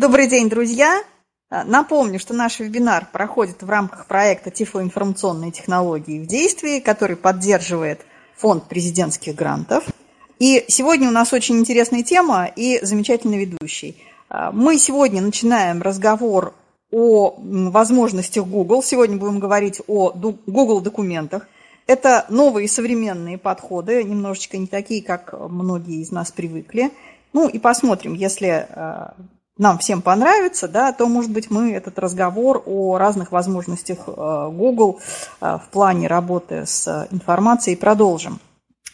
Добрый день, друзья! Напомню, что наш вебинар проходит в рамках проекта «Тифлоинформационные технологии в действии», который поддерживает Фонд президентских грантов. И сегодня у нас очень интересная тема и замечательный ведущий. Мы сегодня начинаем разговор о возможностях Google. Сегодня будем говорить о Google документах. Это новые современные подходы, немножечко не такие, как многие из нас привыкли. Ну и посмотрим, если нам всем понравится, да, то, может быть, мы этот разговор о разных возможностях э, Google э, в плане работы с информацией продолжим.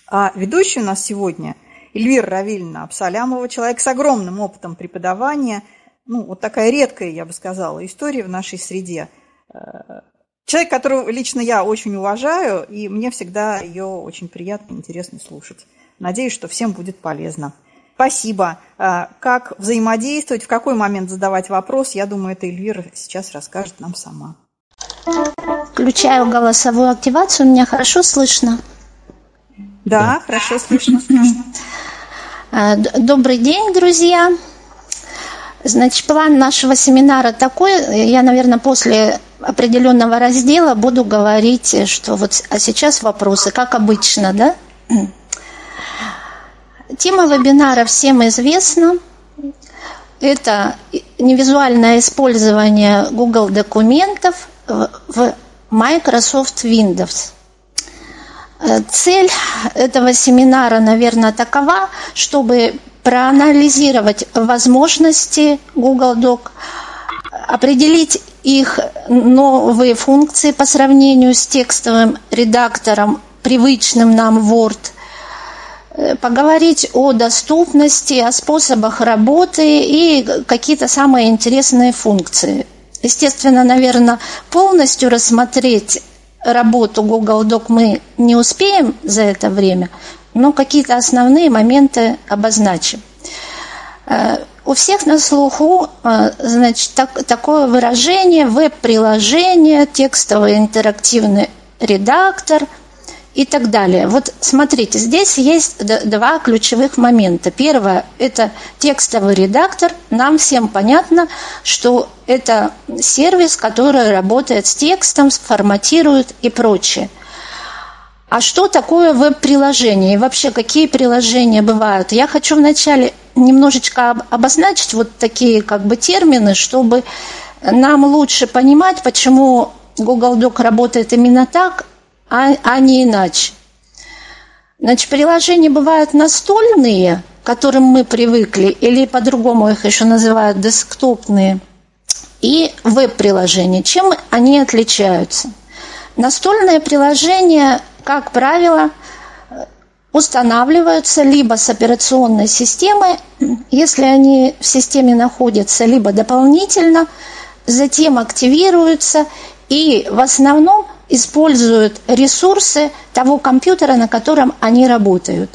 А ведущий у нас сегодня Эльвира Равильевна Абсалямова, человек с огромным опытом преподавания, ну, вот такая редкая, я бы сказала, история в нашей среде. Э, человек, которого лично я очень уважаю, и мне всегда ее очень приятно и интересно слушать. Надеюсь, что всем будет полезно. Спасибо. А, как взаимодействовать, в какой момент задавать вопрос, я думаю, это Эльвира сейчас расскажет нам сама. Включаю голосовую активацию, меня хорошо слышно? Да, да. хорошо слышно. А, добрый день, друзья. Значит, план нашего семинара такой, я, наверное, после определенного раздела буду говорить, что вот, а сейчас вопросы, как обычно, да? Тема вебинара всем известна. Это невизуальное использование Google документов в Microsoft Windows. Э, цель этого семинара, наверное, такова, чтобы проанализировать возможности Google Doc, определить их новые функции по сравнению с текстовым редактором, привычным нам Word – поговорить о доступности, о способах работы и какие-то самые интересные функции. Естественно, наверное, полностью рассмотреть работу Google Doc мы не успеем за это время, но какие-то основные моменты обозначим. Э, у всех на слуху э, значит, так, такое выражение веб-приложение, текстовый интерактивный редактор – и так далее. Вот смотрите, здесь есть два ключевых момента. Первое – это текстовый редактор. Нам всем понятно, что это сервис, который работает с текстом, форматирует и прочее. А что такое веб-приложение и вообще какие приложения бывают? Я хочу вначале немножечко обозначить вот такие как бы термины, чтобы нам лучше понимать, почему Google Doc работает именно так, а, а не иначе. Значит, приложения бывают настольные, к которым мы привыкли, или по-другому их еще называют десктопные, и веб-приложения. Чем они отличаются? Настольные приложения, как правило, устанавливаются либо с операционной системы, если они в системе находятся, либо дополнительно, затем активируются и в основном используют ресурсы того компьютера, на котором они работают.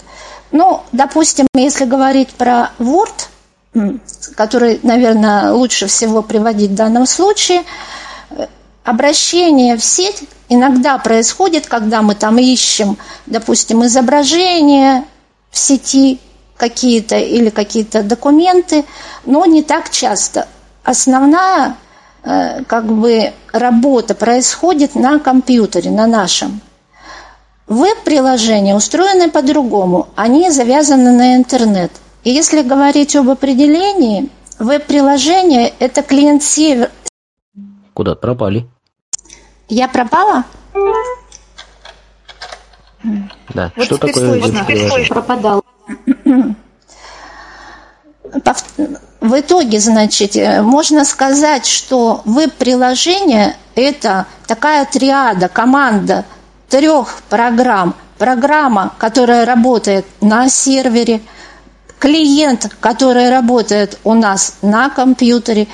Ну, допустим, если говорить про Word, который, наверное, лучше всего приводить в данном случае, обращение в сеть иногда происходит, когда мы там ищем, допустим, изображения в сети какие-то или какие-то документы, но не так часто. Основная Э, как бы работа происходит на компьютере, на нашем. Веб-приложения устроены по-другому, они завязаны на интернет. И если говорить об определении, веб-приложение – это клиент-сервер. Куда пропали? Я пропала? Да, вот что такое веб-приложение? Пропадал. В итоге, значит, э, можно сказать, что веб-приложение – это такая триада, команда трех программ. Программа, которая работает на сервере, клиент, который работает у нас на компьютере,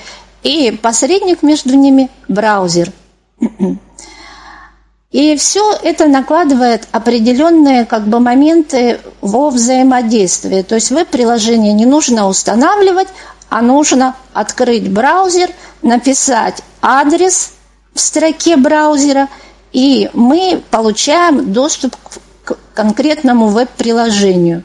и посредник между ними – браузер. И все это накладывает определенные как бы, моменты во взаимодействии. То есть веб-приложение не нужно устанавливать, а нужно открыть браузер, написать адрес в строке браузера, и мы получаем доступ к конкретному веб-приложению.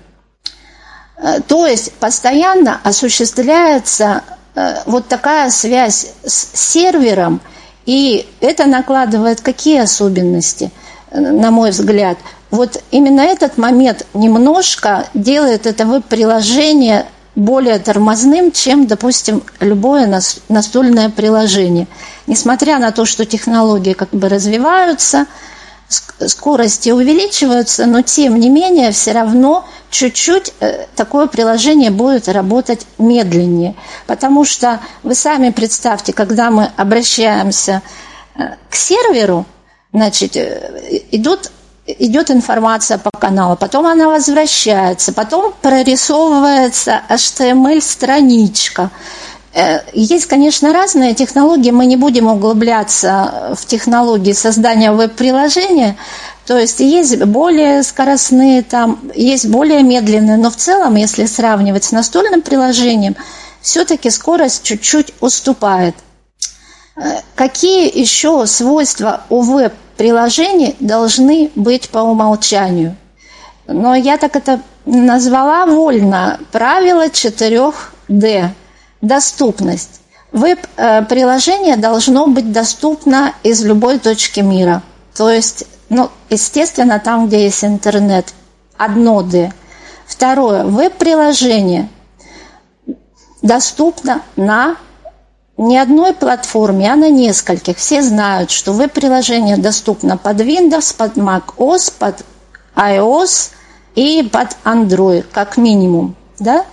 Э, то есть постоянно осуществляется э, вот такая связь с сервером, и это накладывает какие особенности, на мой взгляд? Вот именно этот момент немножко делает это веб-приложение более тормозным, чем, допустим, любое настольное приложение. Несмотря на то, что технологии как бы развиваются, скорости увеличиваются, но тем не менее все равно чуть-чуть э, такое приложение будет работать медленнее. Потому что вы сами представьте, когда мы обращаемся э, к серверу, значит, э, идут идет информация по каналу, потом она возвращается, потом прорисовывается HTML-страничка. Э, есть, конечно, разные технологии, мы не будем углубляться в технологии создания веб-приложения, то есть есть более скоростные, там, есть более медленные, но в целом, если сравнивать с настольным приложением, все-таки скорость чуть-чуть уступает. Э, какие еще свойства у веб приложений должны быть по умолчанию. Но я так это назвала вольно. Правило 4D. Доступность. Веб-приложение должно быть доступно из любой точки мира. То есть, ну, естественно, там, где есть интернет. Одно D. Второе. Веб-приложение доступно на ни одной платформе, а на нескольких. Все знают, что веб-приложение доступно под Windows, под Mac OS, под iOS и под Android, как минимум. Да?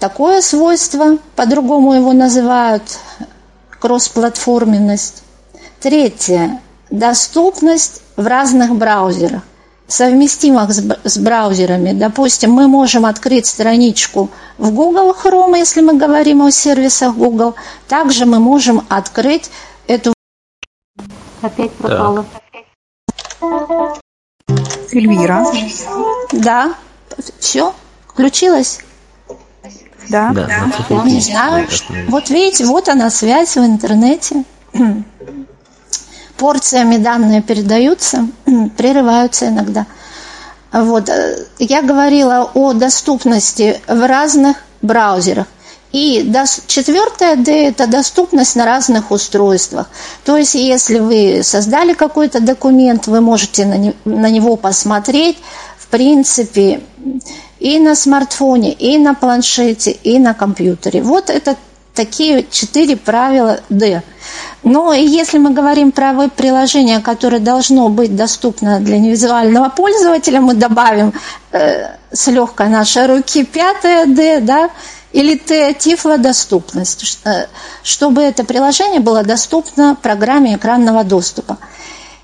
Такое свойство, по-другому его называют, кроссплатформенность. Третье – доступность в разных браузерах совместимых с, браузерами. Допустим, мы можем открыть страничку в Google Chrome, если мы говорим о сервисах Google. Также мы можем открыть эту... Опять пропала. Да. Эльвира. Да. Все? Включилась? Да. да. да. Не знаю. Вот видите, вот она связь в интернете порциями данные передаются, прерываются иногда. Вот. Э, я говорила о доступности в разных браузерах. И четвертое D – это доступность на разных устройствах. То есть, если вы создали какой-то документ, вы можете на него посмотреть, в принципе, и на смартфоне, и на планшете, и на компьютере. Вот это такие четыре правила D. Но если мы говорим про веб-приложение, которое должно быть доступно для невизуального пользователя, мы добавим э, с легкой нашей руки пятое D, да, или Т тифлодоступность, э, чтобы это приложение было доступно программе экранного доступа.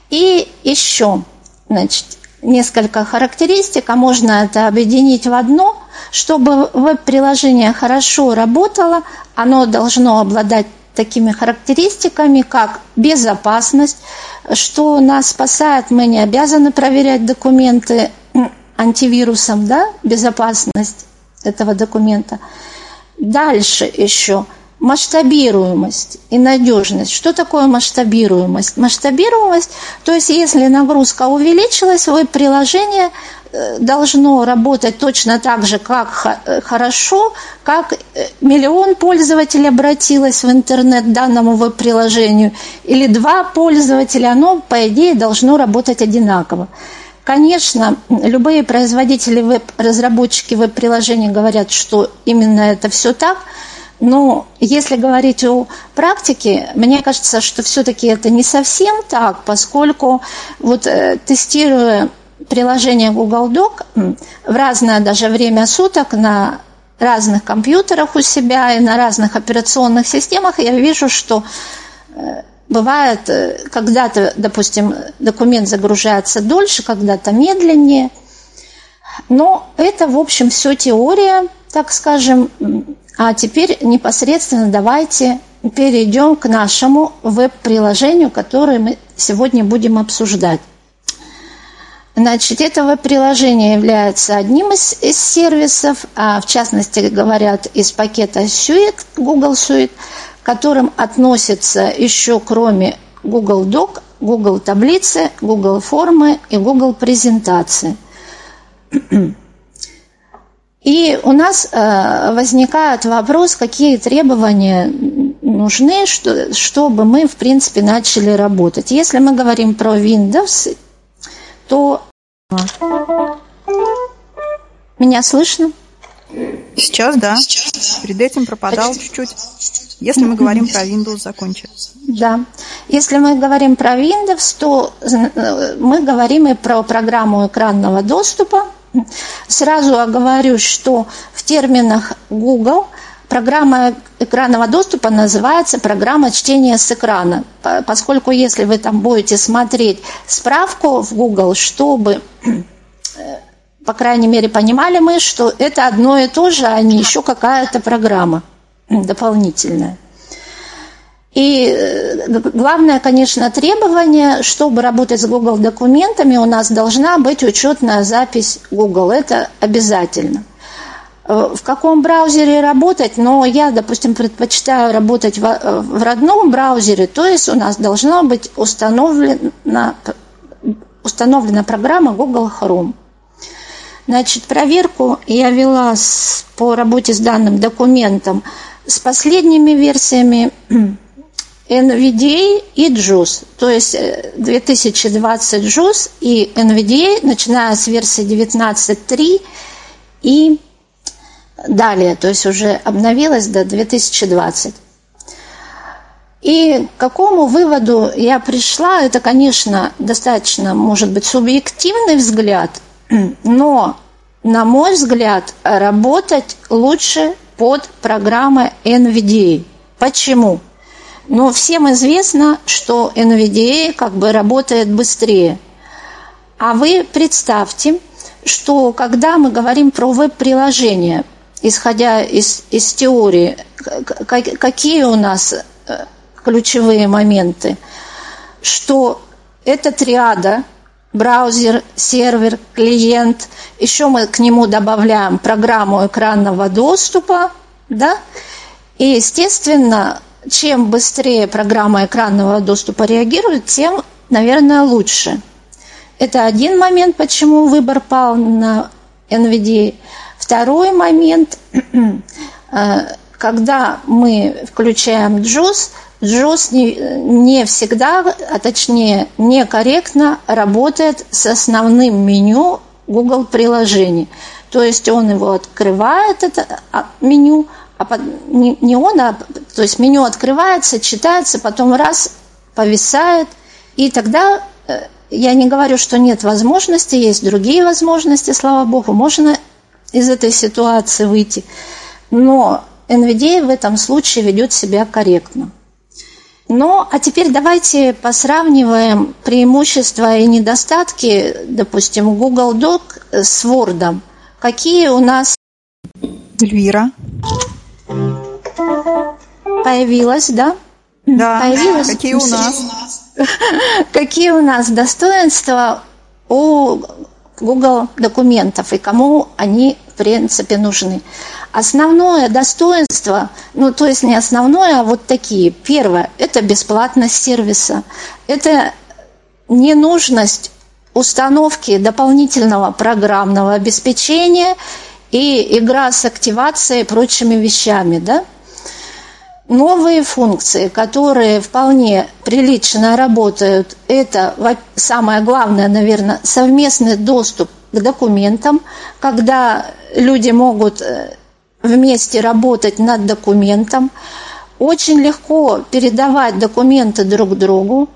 И еще, значит, несколько характеристик, а можно это объединить в одно. Чтобы веб-приложение хорошо работало, оно должно обладать такими характеристиками, как безопасность, что нас спасает, мы не обязаны проверять документы антивирусом, да, безопасность этого документа. Дальше еще масштабируемость и надежность. Что такое масштабируемость? Масштабируемость, то есть если нагрузка увеличилась, вы приложение Э, должно работать точно так же, как э, хорошо, как э, миллион пользователей обратилось в интернет данному веб-приложению, или два пользователя, оно, по идее, должно работать одинаково. Конечно, любые производители веб, разработчики веб-приложений говорят, что именно это все так, но если говорить о практике, мне кажется, что все-таки это не совсем так, поскольку вот тестируя приложение Google Doc в разное даже время суток на разных компьютерах у себя и на разных операционных системах, я вижу, что э, бывает, э, когда-то, допустим, документ загружается дольше, когда-то медленнее. Но это, в общем, все теория, так скажем. А теперь непосредственно давайте перейдем к нашему веб-приложению, которое мы сегодня будем обсуждать. Значит, этого приложение является одним из, из сервисов, а в частности говорят из пакета Suite, Google Suite, к которым относятся еще кроме Google Doc, Google таблицы, Google формы и Google презентации. И у нас э, возникает вопрос, какие требования нужны, что, чтобы мы, в принципе, начали работать. Если мы говорим про Windows, то... Меня слышно? Сейчас, да. Перед этим пропадал чуть-чуть. Если мы говорим про Windows, закончим. Да. Если мы говорим про Windows, то э, мы говорим и про программу экранного доступа. Сразу оговорюсь, что в терминах Google программа экранного доступа называется программа чтения с экрана, поскольку если вы там будете смотреть справку в Google, чтобы э, по крайней мере, понимали мы, что это одно и то же, а не еще какая-то программа дополнительная. И э, главное, конечно, требование, чтобы работать с Google документами, у нас должна быть учетная запись Google. Это обязательно. Э, в каком браузере работать? Но я, допустим, предпочитаю работать э, в родном браузере, то есть у нас должна быть установлена, установлена программа Google Chrome. Значит, проверку я вела с, по работе с данным документом с последними версиями NVDA и JUICE, то есть 2020 JUICE и NVDA, начиная с версии 19.3 и далее, то есть уже обновилась до 2020. И к какому выводу я пришла, это, конечно, достаточно, может быть, субъективный взгляд, но, на мой взгляд, работать лучше под программой NVDA. Почему? Ну, всем известно, что NVDA как бы работает быстрее. А вы представьте, что когда мы говорим про веб-приложение, исходя из, из теории, какие у нас э, ключевые моменты, что это триада браузер, сервер, клиент. Еще мы к нему добавляем программу экранного доступа, да? И, естественно, чем быстрее программа экранного доступа реагирует, тем, наверное, лучше. Это один момент, почему выбор пал на NVDA. Второй момент, э, когда мы включаем JUICE, JOS не, не всегда, а точнее некорректно работает с основным меню Google приложений. То есть он его открывает, это а, меню, а не, не он, а то есть меню открывается, читается, потом раз повисает, и тогда э, я не говорю, что нет возможности, есть другие возможности, слава богу, можно из этой ситуации выйти. Но NVIDIA в этом случае ведет себя корректно. Ну, а теперь давайте посравниваем преимущества и недостатки, допустим, Google Doc с Word. Какие у нас... Эльвира. Появилась, да? Да. Появилась? Какие у нас? Какие у нас достоинства у Google документов и кому они, в принципе, нужны? Основное достоинство, ну то есть не основное, а вот такие. Первое – это бесплатность сервиса. Это ненужность установки дополнительного программного обеспечения и игра с активацией и прочими вещами. Да? Новые функции, которые вполне прилично работают, это самое главное, наверное, совместный доступ к документам, когда люди могут э, вместе работать над документом. Очень легко передавать документы друг другу.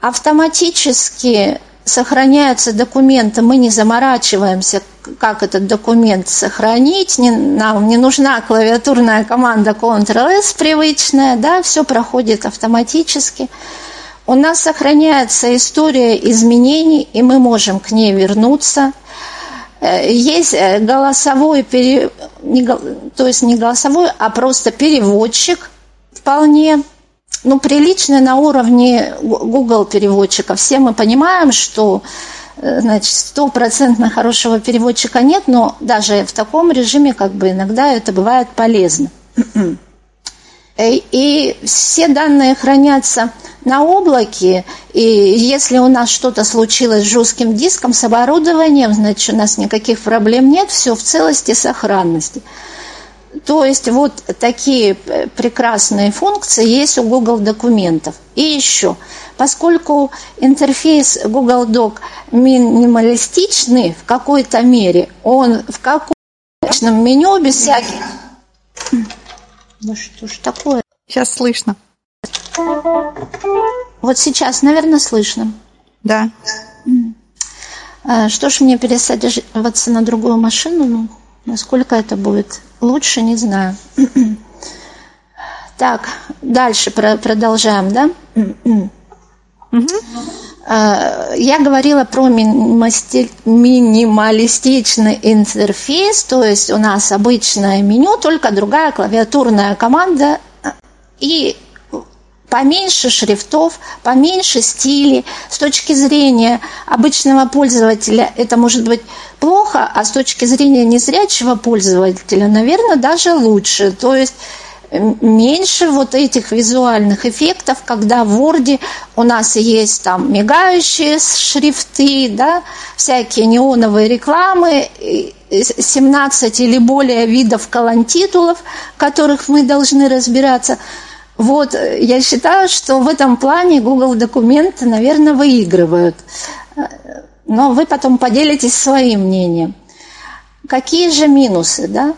Автоматически сохраняются документы, мы не заморачиваемся, как этот документ сохранить, не, нам не нужна клавиатурная команда Ctrl-S привычная, да, все проходит автоматически. У нас сохраняется история изменений, и мы можем к ней вернуться – Э, есть э, голосовой, пере... то есть не голосовой, а просто переводчик вполне ну, приличный на уровне Google переводчика. Все мы понимаем, что значит, стопроцентно хорошего переводчика нет, но даже в таком режиме как бы иногда это бывает полезно. И все данные хранятся на облаке, и если у нас что-то случилось с жестким диском, с оборудованием, значит, у нас никаких проблем нет, все в целости и сохранности. То есть вот такие прекрасные функции есть у Google документов. И еще, поскольку интерфейс Google Doc минималистичный в какой-то мере, он в каком-то меню без всяких... Ну что ж такое? Сейчас слышно. Вот сейчас, наверное, слышно. Да. А, что ж мне пересаживаться на другую машину? Насколько это будет лучше, не знаю. Так, дальше продолжаем, да? Угу. Я говорила про минималистичный интерфейс, то есть у нас обычное меню, только другая клавиатурная команда и поменьше шрифтов, поменьше стилей. С точки зрения обычного пользователя это может быть плохо, а с точки зрения незрячего пользователя, наверное, даже лучше. То есть меньше вот этих визуальных эффектов, когда в Word у нас есть там мигающие шрифты, да, всякие неоновые рекламы, 17 или более видов колонтитулов, которых мы должны разбираться – вот, э, я считаю, что в этом плане Google документы, наверное, выигрывают. Но вы потом поделитесь своим мнением. Какие же минусы, да?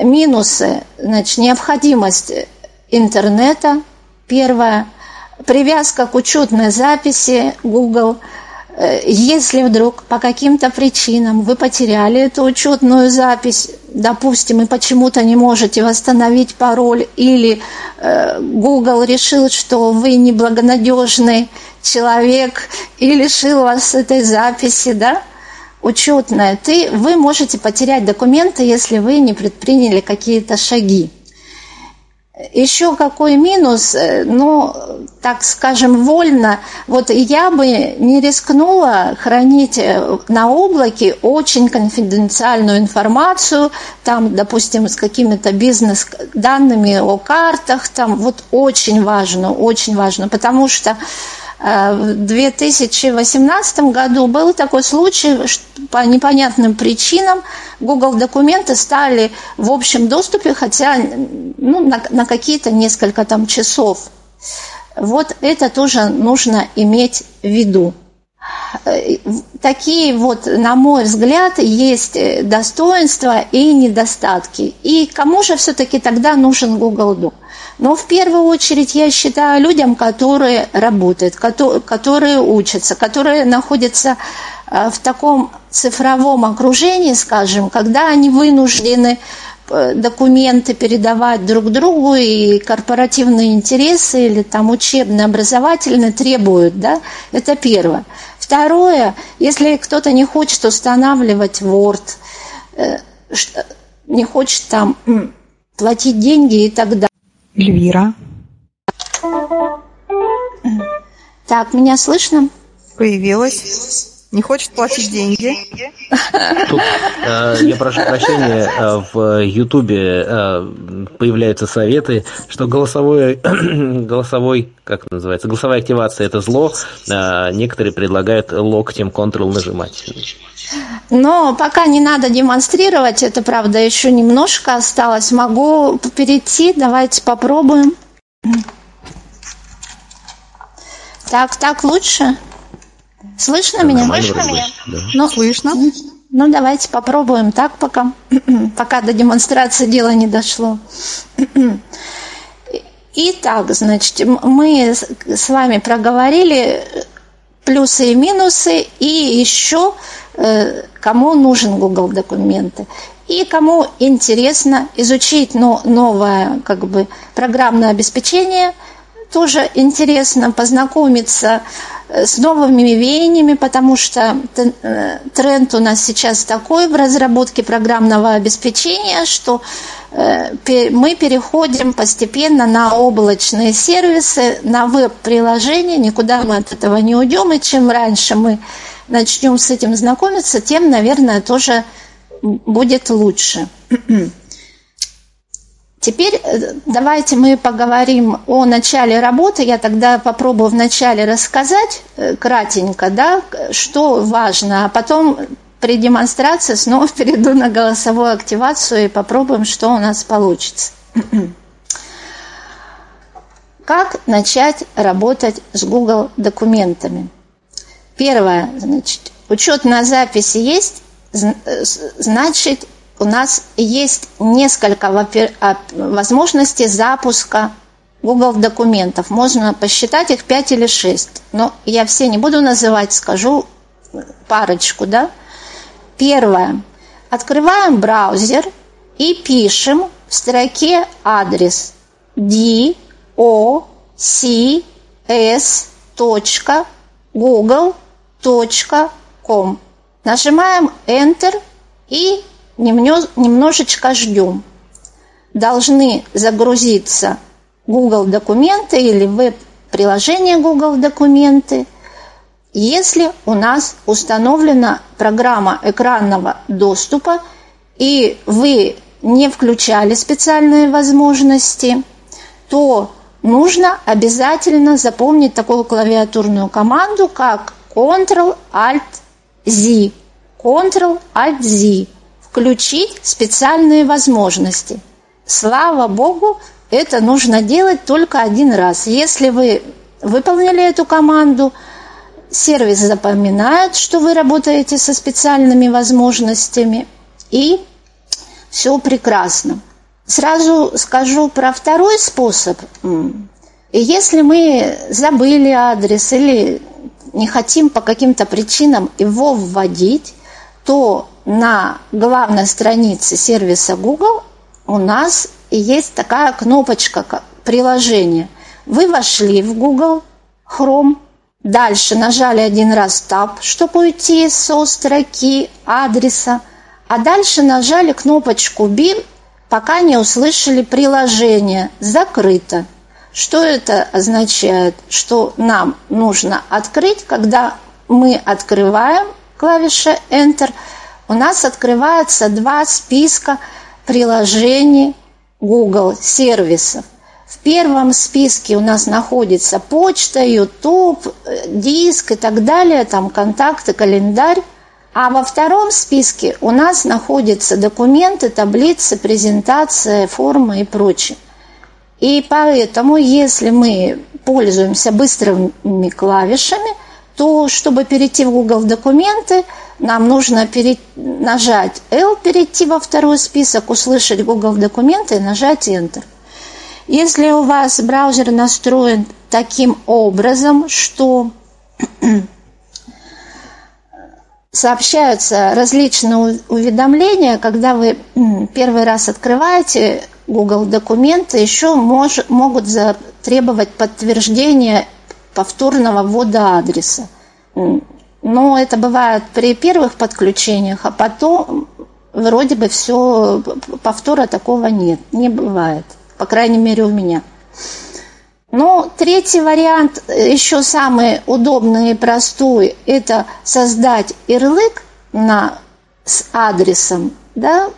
Минусы, значит, необходимость интернета, первое, привязка к учетной записи Google – Э, если вдруг по каким-то причинам вы потеряли эту учетную запись, допустим, и почему-то не можете восстановить пароль, или э, Google решил, что вы неблагонадежный человек и лишил вас этой записи, да, учетная, ты, вы можете потерять документы, если вы не предприняли какие-то шаги. Еще какой минус, э, ну, так скажем, вольно, вот я бы не рискнула хранить э, на облаке очень конфиденциальную информацию, там, допустим, с какими-то бизнес-данными о картах, там, вот очень важно, очень важно, потому что в 2018 году был такой случай, что по непонятным причинам Google документы стали в общем доступе, хотя ну, на, на какие-то несколько там часов. Вот это тоже нужно иметь в виду. Э, такие вот, на мой взгляд, есть достоинства и недостатки. И кому же все-таки тогда нужен Google Doc? Но в первую очередь я считаю людям, которые работают, которые учатся, которые находятся э, в таком цифровом окружении, скажем, когда они вынуждены э, документы передавать друг другу и корпоративные интересы или там учебные, образовательные требуют, да, это первое. Второе, если кто-то не хочет устанавливать Word, э, не хочет там платить деньги и так далее, Эльвира. Так, меня слышно? Появилась. Не хочет платить деньги. Тут, э, я прошу прощения, э, в Ютубе э, появляются советы, что голосовой, голосовой, как называется, голосовая активация – это зло. Э, некоторые предлагают локтем Ctrl нажимать. Но пока не надо демонстрировать, это правда еще немножко осталось. Могу перейти, давайте попробуем. Так, так лучше? Слышно меня? Слышно меня? Да. Ну, слышно. Ну, давайте попробуем так пока, пока до демонстрации дело не дошло. Итак, значит, мы с вами проговорили плюсы и минусы, и еще э, кому нужен Google документы. И кому интересно изучить новое как бы, программное обеспечение, тоже интересно познакомиться Э, с новыми веяниями, потому что э, тренд у нас сейчас такой в разработке программного обеспечения, что э, мы переходим постепенно на облачные сервисы, на веб-приложения, никуда мы от этого не уйдем, и чем раньше мы начнем с этим знакомиться, тем, наверное, тоже будет лучше. Теперь э, давайте мы поговорим о начале работы. Я тогда попробую вначале рассказать э, кратенько, да, что важно, а потом при демонстрации снова перейду на голосовую активацию и попробуем, что у нас получится. Как начать работать с Google документами? Первое, значит, учет на записи есть, э, значит, у нас есть несколько а, возможностей запуска Google документов. Можно посчитать их 5 или 6. Но я все не буду называть, скажу парочку. Да? Первое. Открываем браузер и пишем в строке адрес docs.google.com. Нажимаем Enter и немножечко ждем. Должны загрузиться Google документы или веб-приложение Google документы, если у нас установлена программа экранного доступа и вы не включали специальные возможности, то нужно обязательно запомнить такую клавиатурную команду, как Ctrl-Alt-Z. Ctrl-Alt-Z включить специальные возможности. Слава Богу, это нужно делать только один раз. Если вы выполнили эту команду, сервис запоминает, что вы работаете со специальными возможностями, и все прекрасно. Сразу скажу про второй способ. Если мы забыли адрес или не хотим по каким-то причинам его вводить, то на главной странице сервиса Google у нас есть такая кнопочка приложение. Вы вошли в Google Chrome, дальше нажали один раз Tab, чтобы уйти со строки адреса, а дальше нажали кнопочку BIN, пока не услышали приложение «Закрыто». Что это означает? Что нам нужно открыть, когда мы открываем клавиша Enter – у нас открывается два списка приложений Google сервисов. В первом списке у нас находится почта, YouTube, диск и так далее, там контакты, календарь. А во втором списке у нас находятся документы, таблицы, презентация, формы и прочее. И поэтому, если мы пользуемся быстрыми клавишами, то чтобы перейти в Google документы – нам нужно перед... нажать L, перейти во второй список, услышать Google документы и нажать Enter. Если у вас браузер настроен таким образом, что сообщаются различные уведомления, когда вы первый раз открываете Google документы, еще мож, могут затребовать подтверждение повторного ввода адреса. Но это бывает при первых подключениях, а потом вроде бы все, повтора такого нет, не бывает. По крайней мере, у меня. Но третий вариант, еще самый удобный и простой, это создать ярлык на, с адресом да,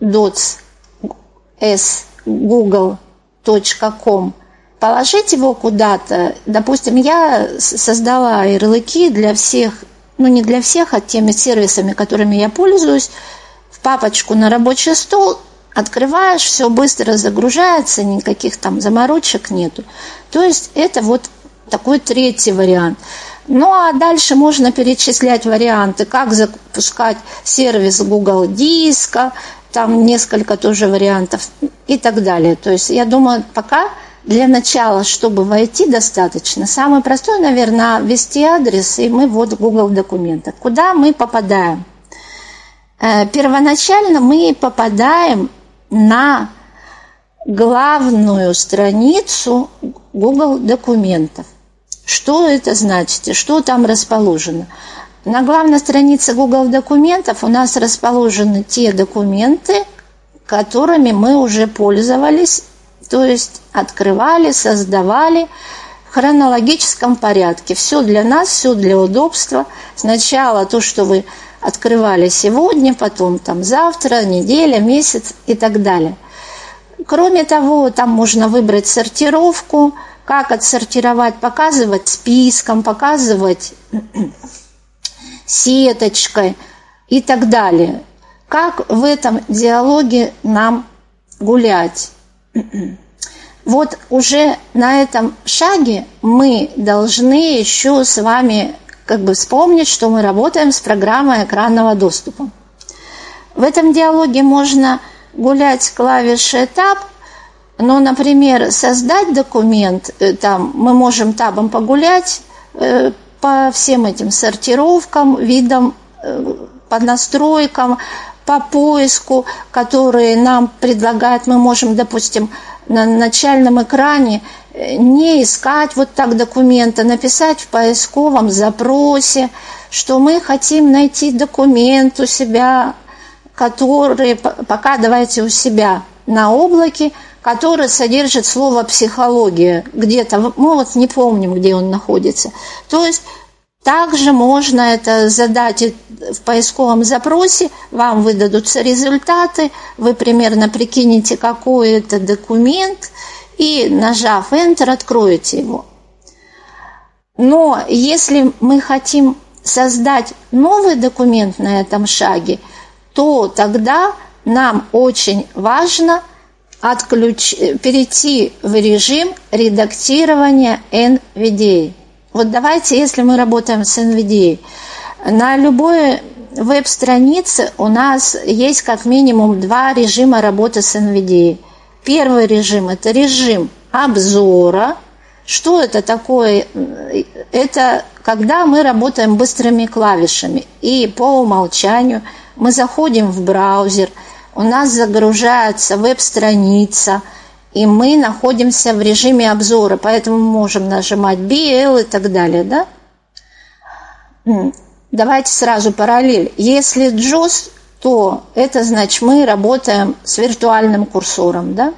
dots s google.com положить его куда-то. Допустим, я создала ярлыки для всех ну не для всех, а теми сервисами, которыми я пользуюсь, в папочку на рабочий стол, открываешь, все быстро загружается, никаких там заморочек нету. То есть это вот такой третий вариант. Ну а дальше можно перечислять варианты, как запускать сервис Google Диска, там несколько тоже вариантов и так далее. То есть я думаю, пока для начала, чтобы войти достаточно, самый простой, наверное, ввести адрес, и мы вот Google документах. Куда мы попадаем? Э, первоначально мы попадаем на главную страницу Google документов. Что это значит? Что там расположено? На главной странице Google документов у нас расположены те документы, которыми мы уже пользовались то есть открывали, создавали в хронологическом порядке. Все для нас, все для удобства. Сначала то, что вы открывали сегодня, потом там завтра, неделя, месяц и так далее. кроме того, там можно выбрать сортировку, как отсортировать, показывать списком, показывать сеточкой и так далее. Как в этом диалоге нам гулять? Вот уже на этом шаге мы должны еще с вами как бы вспомнить, что мы работаем с программой экранного доступа. В этом диалоге можно гулять с клавишей «Tab», но, например, создать документ, э, там мы можем табом погулять э, по всем этим сортировкам, видам, э, по настройкам, по поиску, которые нам предлагают. Мы можем, допустим, на начальном экране не искать вот так документы, написать в поисковом запросе, что мы хотим найти документ у себя, который пока давайте у себя на облаке, который содержит слово «психология» где-то, мы вот не помним, где он находится. То есть также можно это задать в поисковом запросе, вам выдадутся результаты, вы примерно прикинете, какой это документ, и, нажав Enter, откроете его. Но если мы хотим создать новый документ на этом шаге, то тогда нам очень важно отключ... перейти в режим редактирования NVDA. Вот давайте, если мы работаем с NVDA, на любой веб-странице у нас есть как минимум два режима работы с NVDA. Первый режим – это режим обзора. Что это такое? Это когда мы работаем быстрыми клавишами. И по умолчанию мы заходим в браузер, у нас загружается веб-страница – и мы находимся в режиме обзора, поэтому можем нажимать BL и так далее, да? Давайте сразу параллель. Если JOS, то это значит мы работаем с виртуальным курсором, да?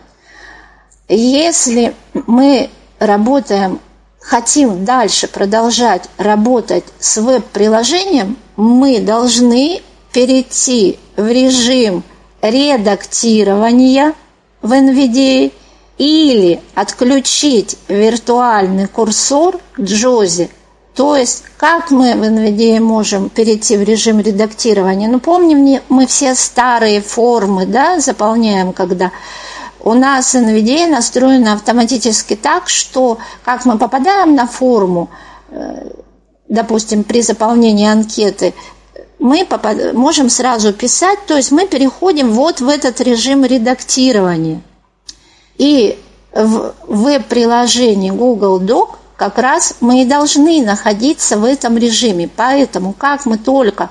Если мы работаем, хотим дальше продолжать работать с веб-приложением, мы должны перейти в режим редактирования в NVDA – или отключить виртуальный курсор Джози. То есть, как мы в NVIDIA можем перейти в режим редактирования? Ну, помним, мы все старые формы да, заполняем, когда у нас NVIDIA настроена автоматически так, что как мы попадаем на форму, э, допустим, при заполнении анкеты, мы можем сразу писать, то есть мы переходим вот в этот режим редактирования – и в веб-приложении Google Doc как раз мы и должны находиться в этом режиме. Поэтому, как мы только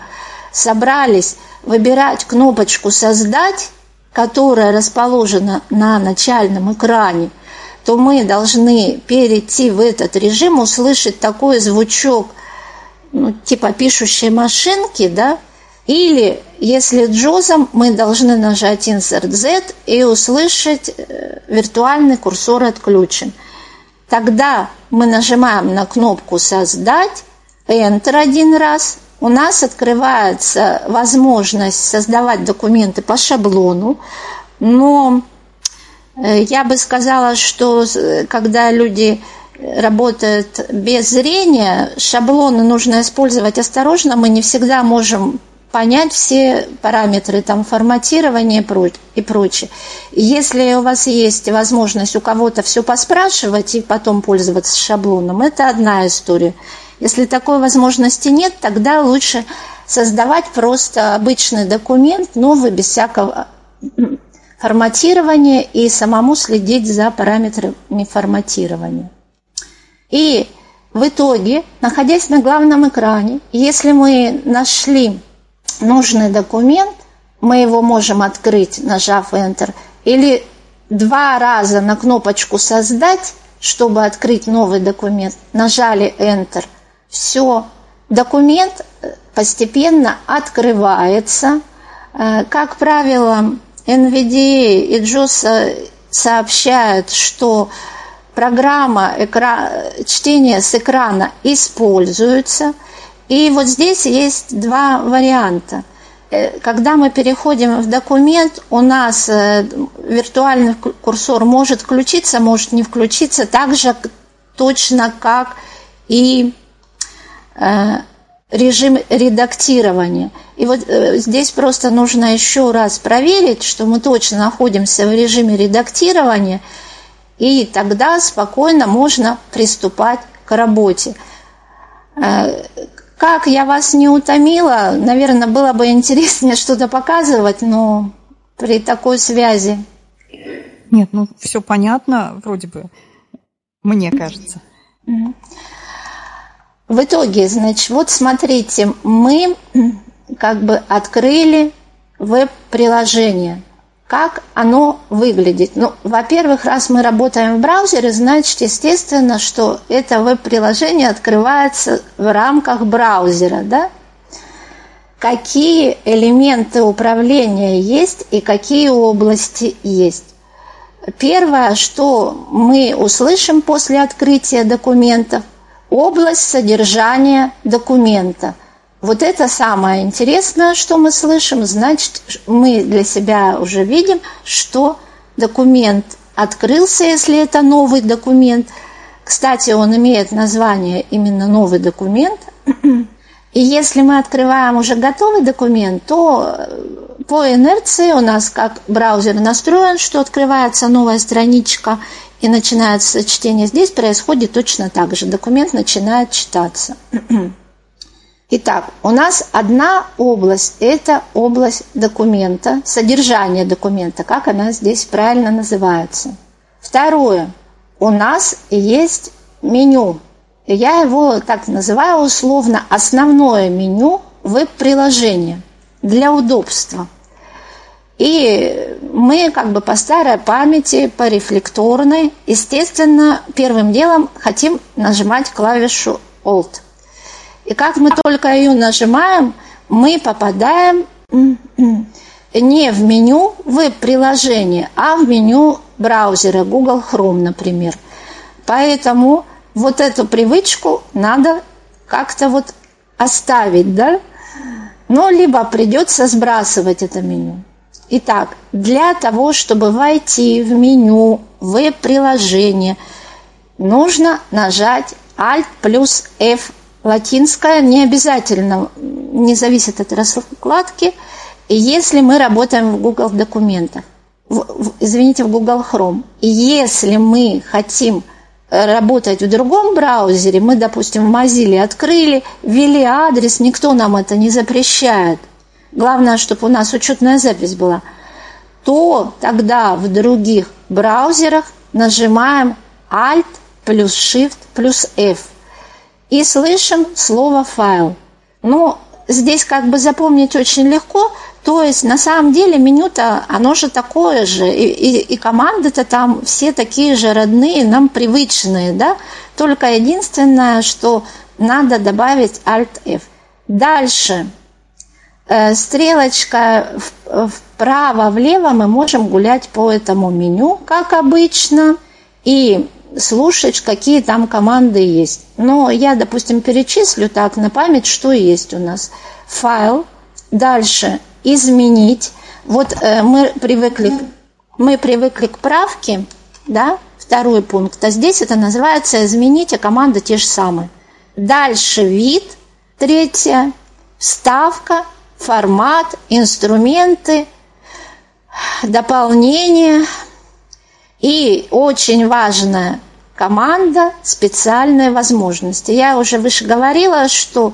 собрались выбирать кнопочку «Создать», которая расположена на начальном экране, то мы должны перейти в этот режим, услышать такой звучок, ну, типа пишущей машинки, да, или, если джозом, мы должны нажать Insert Z и услышать э, виртуальный курсор отключен. Тогда мы нажимаем на кнопку «Создать», Enter один раз, у нас открывается возможность создавать документы по шаблону, но э, я бы сказала, что когда люди работают без зрения, шаблоны нужно использовать осторожно, мы не всегда можем понять все параметры там, форматирования и прочее. Если у вас есть возможность у кого-то все поспрашивать и потом пользоваться шаблоном, это одна история. Если такой возможности нет, тогда лучше создавать просто обычный документ, новый, без всякого форматирования и самому следить за параметрами форматирования. И в итоге, находясь на главном экране, если мы нашли нужный документ, мы его можем открыть, нажав Enter, или два раза на кнопочку «Создать», чтобы открыть новый документ, нажали Enter. Все, документ э, постепенно открывается. Э, как правило, NVDA и JOS сообщают, что программа экра... чтения с экрана используется – и вот здесь есть два варианта. э, когда мы переходим в документ, у нас э, виртуальный курсор может включиться, может не включиться, так же точно как и режим редактирования. И вот здесь просто нужно еще раз проверить, что мы точно находимся в режиме редактирования, и тогда спокойно можно приступать к работе. Как я вас не утомила, наверное, было бы интереснее что-то показывать, но при такой связи. Нет, ну все понятно, вроде бы, мне кажется. В итоге, значит, вот смотрите, мы как бы открыли веб-приложение – как оно выглядит. Ну, во-первых, раз мы работаем в браузере, значит, естественно, что это веб-приложение открывается в рамках браузера, да? Какие элементы управления есть и какие области есть. Первое, что мы услышим после открытия документов, область содержания документа – вот это самое интересное, что мы слышим, значит, мы для себя уже видим, что документ открылся, если это новый документ. Кстати, он имеет название именно новый документ. И если мы открываем уже готовый документ, то по инерции у нас как браузер настроен, что открывается новая страничка и начинается чтение. Здесь происходит точно так же. Документ начинает читаться. Итак, у нас одна область – это область документа, содержание документа, как она здесь правильно называется. Второе, у нас есть меню. Я его так называю условно основное меню веб-приложения для удобства. И мы как бы по старой памяти, по рефлекторной, естественно, первым делом хотим нажимать клавишу Alt – и как мы только ее нажимаем, мы попадаем не в меню веб-приложения, а в меню браузера Google Chrome, например. Поэтому вот эту привычку надо как-то вот оставить, да? Ну, либо придется сбрасывать это меню. Итак, для того, чтобы войти в меню веб-приложения, нужно нажать Alt плюс F латинская не обязательно, не зависит от раскладки, если мы работаем в Google документах, в, в, извините, в Google Chrome. И если мы хотим работать в другом браузере, мы, допустим, в Mozilla открыли, ввели адрес, никто нам это не запрещает. Главное, чтобы у нас учетная запись была. То тогда в других браузерах нажимаем Alt плюс Shift плюс F и слышим слово «файл». Ну, здесь как бы запомнить очень легко, то есть на самом деле меню-то, оно же такое же, и, и, и команды-то там все такие же родные, нам привычные, да, только единственное, что надо добавить Alt-F. Дальше. Э, стрелочка вправо-влево мы можем гулять по этому меню, как обычно, и слушать, какие там команды есть. Но я, допустим, перечислю так на память, что есть у нас. Файл, дальше изменить. Вот э, мы привыкли, мы привыкли к правке, да, второй пункт, а здесь это называется изменить, а команда те же самые. Дальше вид, третье, ставка, формат, инструменты, дополнение, и очень важная команда специальные возможности. Я уже выше говорила, что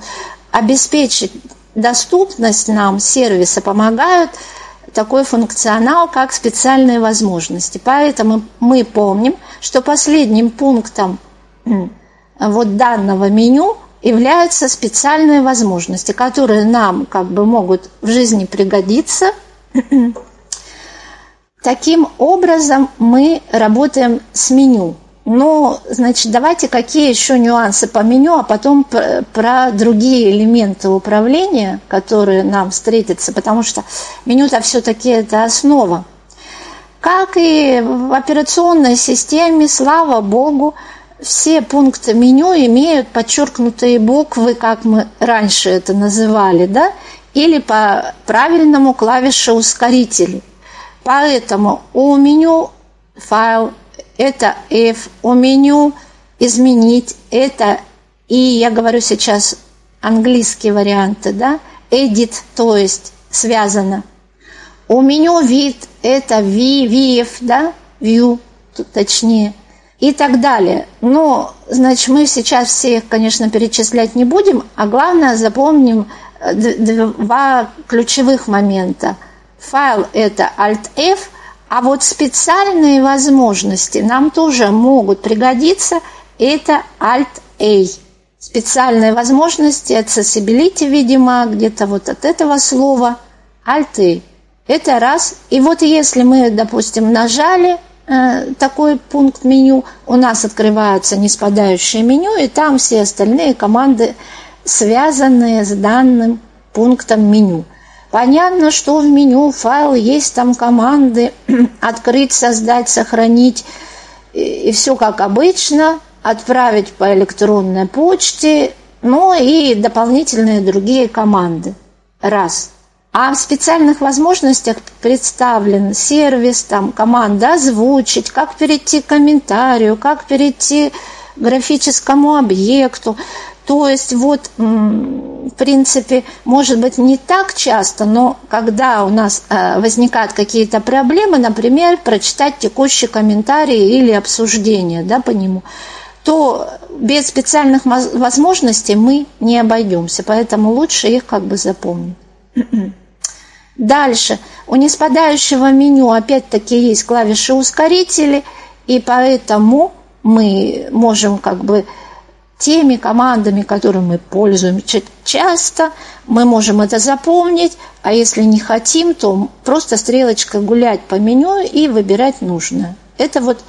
обеспечить доступность нам сервиса помогают такой функционал, как специальные возможности. Поэтому мы помним, что последним пунктом вот данного меню являются специальные возможности, которые нам как бы могут в жизни пригодиться Таким образом мы работаем с меню. Но, значит, давайте какие еще нюансы по меню, а потом про, про другие элементы управления, которые нам встретятся, потому что меню-то все-таки это основа. Как и в операционной системе, слава богу, все пункты меню имеют подчеркнутые буквы, как мы раньше это называли, да, или по правильному клавише ускорителей. Поэтому у меню файл это F, у меню изменить это и я говорю сейчас английские варианты, да, edit, то есть связано. У меню вид это V, VF, да, view, точнее, и так далее. Но, значит, мы сейчас все их, конечно, перечислять не будем, а главное запомним э, два ключевых момента. Файл – это Alt-F, а вот специальные возможности нам тоже могут пригодиться – это Alt-A. Специальные возможности, accessibility, видимо, где-то вот от этого слова Alt-A. Это раз. И вот если мы, допустим, нажали – Э, такой пункт меню, у нас открывается неспадающее меню, и там все остальные команды, связанные с данным пунктом меню. Понятно, что в меню файл есть там команды открыть, создать, сохранить, и, все как обычно, отправить по электронной почте, ну и дополнительные другие команды. Раз – а в специальных возможностях представлен сервис, там, команда озвучить, как перейти к комментарию, как перейти к графическому объекту. То есть вот, в принципе, может быть, не так часто, но когда у нас э, возникают какие-то проблемы, например, прочитать текущий комментарий или обсуждение да, по нему, то без специальных возможностей мы не обойдемся. Поэтому лучше их как бы запомнить. Дальше. У неспадающего меню опять-таки есть клавиши ускорители, и поэтому мы можем как бы теми командами, которыми мы пользуемся часто, мы можем это запомнить, а если не хотим, то просто стрелочкой гулять по меню и выбирать нужное. Это вот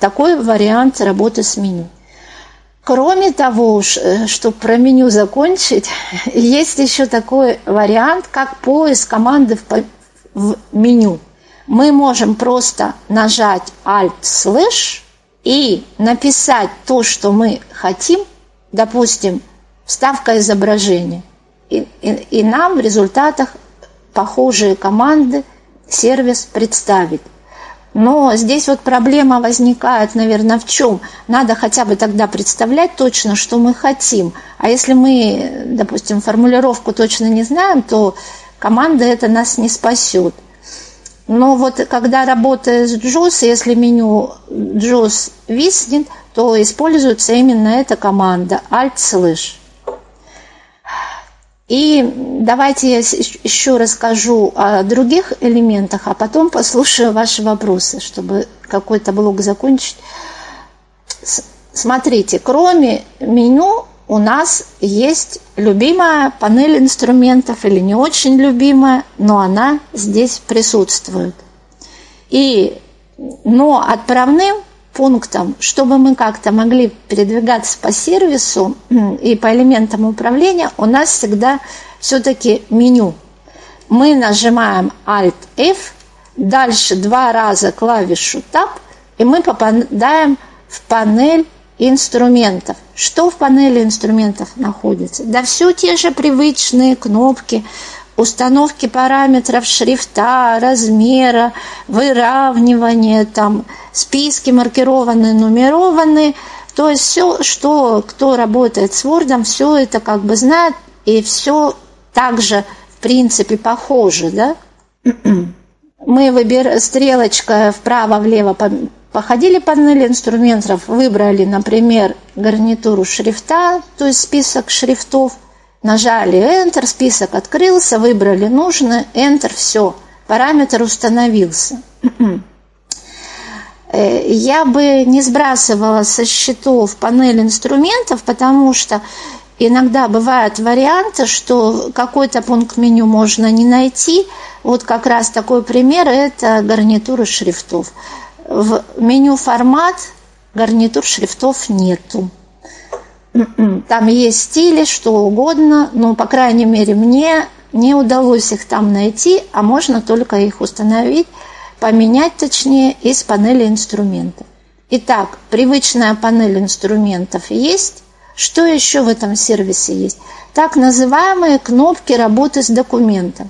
такой вариант работы с меню. Кроме того, э, чтобы про меню закончить, есть еще такой вариант, как поиск команды в меню. Мы можем просто нажать Alt-Slash и написать то, что мы хотим, допустим, вставка изображения. И, и, и нам в результатах похожие команды сервис представит. Но здесь вот проблема возникает, наверное, в чем? Надо хотя бы тогда представлять точно, что мы хотим. А если мы, допустим, формулировку точно не знаем, то команда это нас не спасет. Но вот когда с JOS, если меню JOS виснет, то используется именно эта команда Alt-Slash. И давайте я еще расскажу о других элементах, а потом послушаю ваши вопросы, чтобы какой-то блок закончить. Смотрите, кроме меню у нас есть любимая панель инструментов или не очень любимая, но она здесь присутствует. И, но отправным пунктом, чтобы мы как-то могли передвигаться по сервису и по элементам управления, у нас всегда все-таки меню. Мы нажимаем Alt-F, дальше два раза клавишу Tab, и мы попадаем в панель инструментов. Что в панели инструментов находится? Да все те же привычные кнопки, установки параметров шрифта, размера, выравнивания, там, списки маркированные, нумерованные. То есть все, что кто работает с Word, все это как бы знает, и все также, в принципе, похоже, да? Мы выбираем стрелочка вправо-влево походили по панели инструментов, выбрали, например, гарнитуру шрифта, то есть список шрифтов – Нажали Enter, список открылся, выбрали нужное, Enter, все, параметр установился. Э, я бы не сбрасывала со счетов панель инструментов, потому что иногда бывают варианты, что какой-то пункт меню можно не найти. Вот как раз такой пример – это гарнитура шрифтов. В меню формат гарнитур шрифтов нету. Там есть стили, что угодно, но, по крайней мере, мне не удалось их там найти, а можно только их установить, поменять точнее из панели инструментов. Итак, привычная панель инструментов есть. Что еще в этом сервисе есть? Так называемые кнопки работы с документом.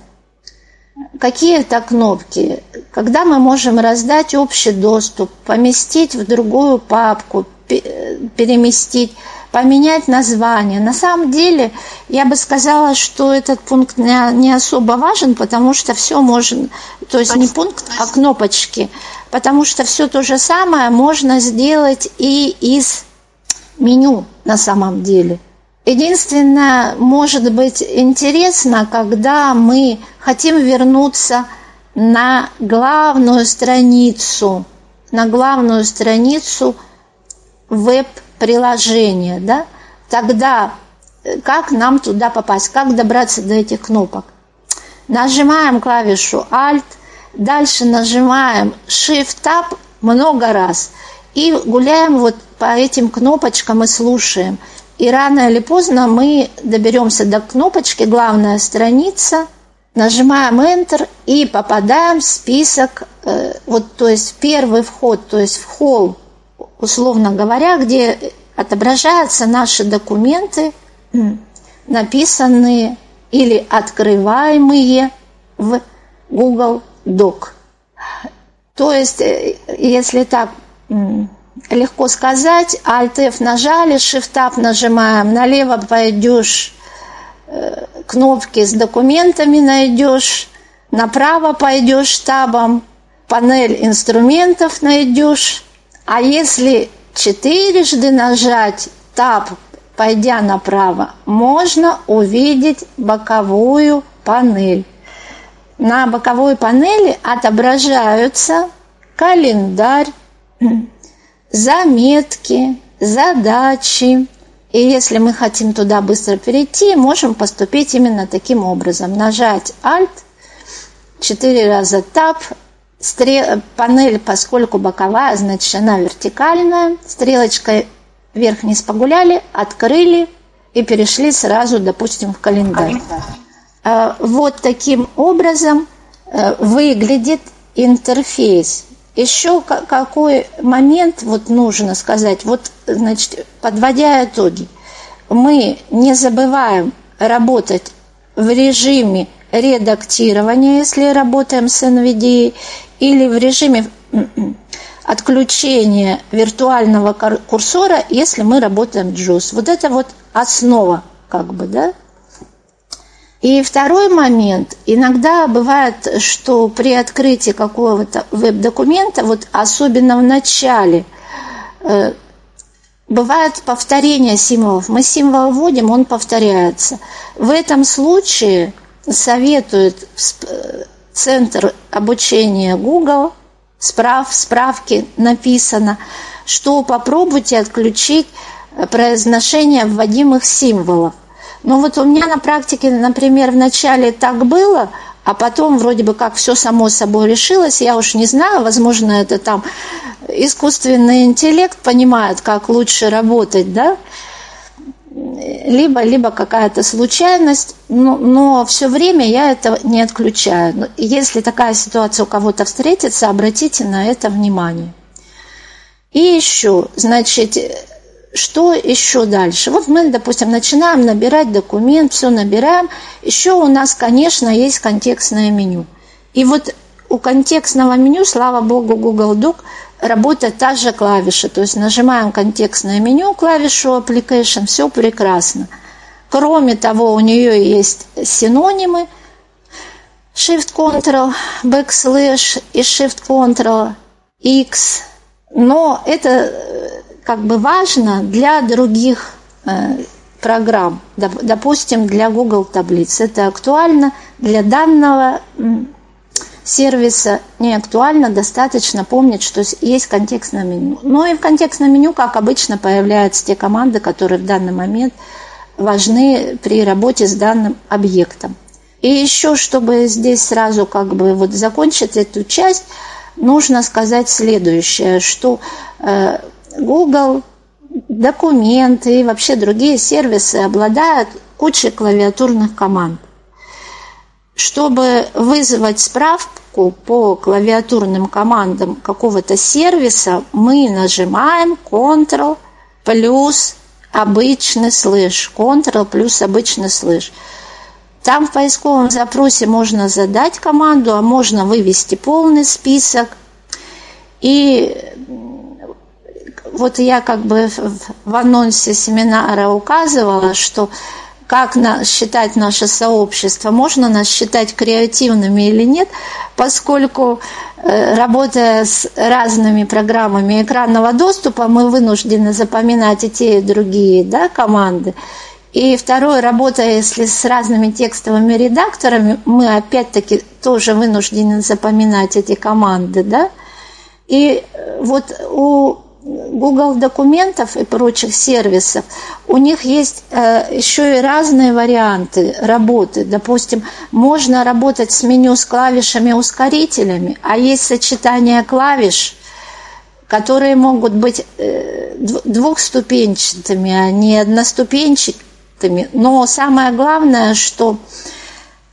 Какие это кнопки? Когда мы можем раздать общий доступ, поместить в другую папку, переместить, поменять название. На самом деле, я бы сказала, что этот пункт не, особо важен, потому что все можно, то есть не пункт, а кнопочки, потому что все то же самое можно сделать и из меню на самом деле. Единственное, может быть интересно, когда мы хотим вернуться на главную страницу, на главную страницу веб-приложения, да, тогда э, как нам туда попасть, как добраться до этих кнопок. Нажимаем клавишу Alt, дальше нажимаем Shift-Tab много раз и гуляем вот по этим кнопочкам и слушаем. И рано или поздно мы доберемся до кнопочки «Главная страница», нажимаем Enter и попадаем в список, э, вот, то есть первый вход, то есть в холл, условно говоря, где отображаются наши документы, написанные или открываемые в Google Doc. То есть, э, если так легко сказать, Alt-F нажали, Shift-Tab нажимаем, налево пойдешь, э, кнопки с документами найдешь, направо пойдешь табом, панель инструментов найдешь. А если четырежды нажать таб, пойдя направо, можно увидеть боковую панель. На боковой панели отображаются календарь, заметки, задачи. И если мы хотим туда быстро перейти, можем поступить именно таким образом. Нажать Alt, четыре раза Tab, стрел... панель, поскольку боковая, значит она вертикальная, стрелочкой вверх-вниз погуляли, открыли и перешли сразу, допустим, в календарь. А, вот таким образом э, выглядит интерфейс еще какой момент вот нужно сказать? Вот, значит, подводя итоги, мы не забываем работать в режиме редактирования, если работаем с NVDA, или в режиме отключения виртуального курсора, если мы работаем в JUICE. Вот это вот основа, как бы, да? И второй момент. Иногда бывает, что при открытии какого-то веб-документа, вот особенно в начале, э, бывает повторение символов. Мы символ вводим, он повторяется. В этом случае советует э, Центр обучения Google, справ, справки написано, что попробуйте отключить э, произношение вводимых символов. Но вот у меня на практике, например, вначале так было, а потом вроде бы как все само собой решилось, я уж не знаю, возможно, это там искусственный интеллект понимает, как лучше работать, да, либо, либо какая-то случайность, но, но все время я это не отключаю. Если такая ситуация у кого-то встретится, обратите на это внимание. И еще, значит, что еще дальше? Вот мы, допустим, начинаем набирать документ, все набираем. Еще у нас, конечно, есть контекстное меню. И вот у контекстного меню, слава богу, Google Doc работает та же клавиша. То есть нажимаем контекстное меню, клавишу Application, все прекрасно. Кроме того, у нее есть синонимы Shift-Ctrl, Backslash и Shift-Ctrl, X. Но это как бы важно для других э, программ, допустим, для Google таблиц. Это актуально для данного сервиса, не актуально, достаточно помнить, что есть контекстное меню. Ну и в контекстном меню, как обычно, появляются те команды, которые в данный момент важны при работе с данным объектом. И еще, чтобы здесь сразу как бы вот закончить эту часть, нужно сказать следующее, что э, Google, документы и вообще другие сервисы обладают кучей клавиатурных команд. Чтобы вызвать справку по клавиатурным командам какого-то сервиса, мы нажимаем Ctrl плюс обычный слэш, Ctrl плюс обычный слэш. Там в поисковом запросе можно задать команду, а можно вывести полный список. И вот я как бы в анонсе семинара указывала, что как нас считать наше сообщество, можно нас считать креативными или нет, поскольку э, работая с разными программами экранного доступа, мы вынуждены запоминать и те, и другие да, команды. И второе, работая если с разными текстовыми редакторами, мы опять-таки тоже вынуждены запоминать эти команды. Да? И э, вот у Google документов и прочих сервисов, у них есть э, еще и разные варианты работы. Допустим, можно работать с меню с клавишами-ускорителями, а есть сочетание клавиш, которые могут быть э, двухступенчатыми, а не одноступенчатыми. Но самое главное, что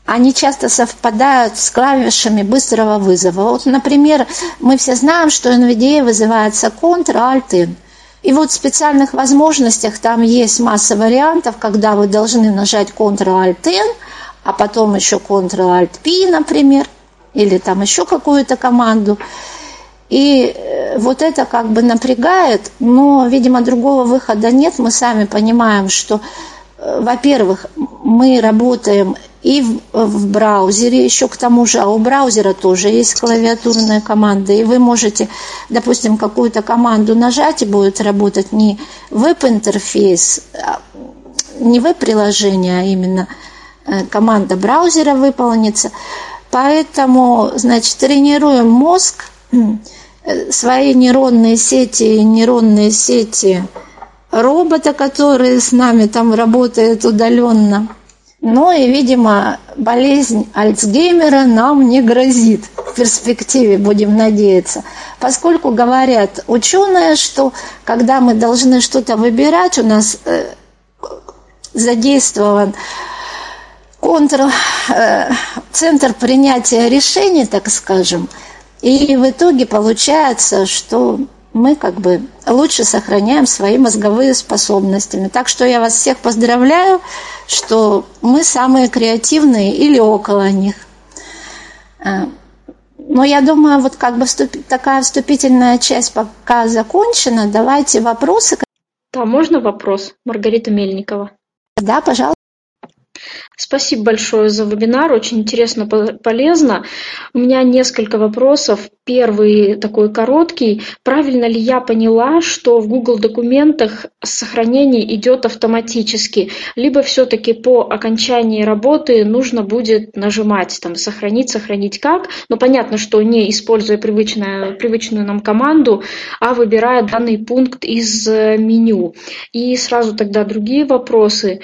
они часто совпадают с клавишами быстрого вызова. Вот, например, мы все знаем, что NVDA вызывается Ctrl-Alt-N. И вот в специальных возможностях там есть масса вариантов, когда вы должны нажать Ctrl-Alt-N, а потом еще Ctrl-Alt-P, например, или там еще какую-то команду. И э, вот это как бы напрягает, но, видимо, другого выхода нет. Мы сами понимаем, что, во-первых, мы работаем и в, в браузере еще к тому же, а у браузера тоже есть клавиатурная команда, и вы можете, допустим, какую-то команду нажать, и будет работать не веб-интерфейс, а, не веб-приложение, а именно э, команда браузера выполнится. Поэтому, значит, тренируем мозг, э, свои нейронные сети, нейронные сети робота, который с нами там работает удаленно – ну и, видимо, болезнь Альцгеймера нам не грозит в перспективе, будем надеяться. Поскольку говорят ученые, что когда мы должны что-то выбирать, у нас э, задействован контр, э, центр принятия решений, так скажем, и в итоге получается, что мы как бы лучше сохраняем свои мозговые способности. Так что я вас всех поздравляю, что мы самые креативные или около них. А, но я думаю, вот как бы вступ... такая вступительная часть пока закончена. Давайте вопросы. Да, можно вопрос, Маргарита Мельникова? Да, пожалуйста. Спасибо большое за вебинар, очень интересно, полезно. У меня несколько вопросов. Первый такой короткий. Правильно ли я поняла, что в Google документах сохранение идет автоматически, либо все-таки по окончании работы нужно будет нажимать там сохранить, сохранить как, но понятно, что не используя привычную, привычную нам команду, а выбирая данный пункт из э, меню. И сразу тогда другие вопросы.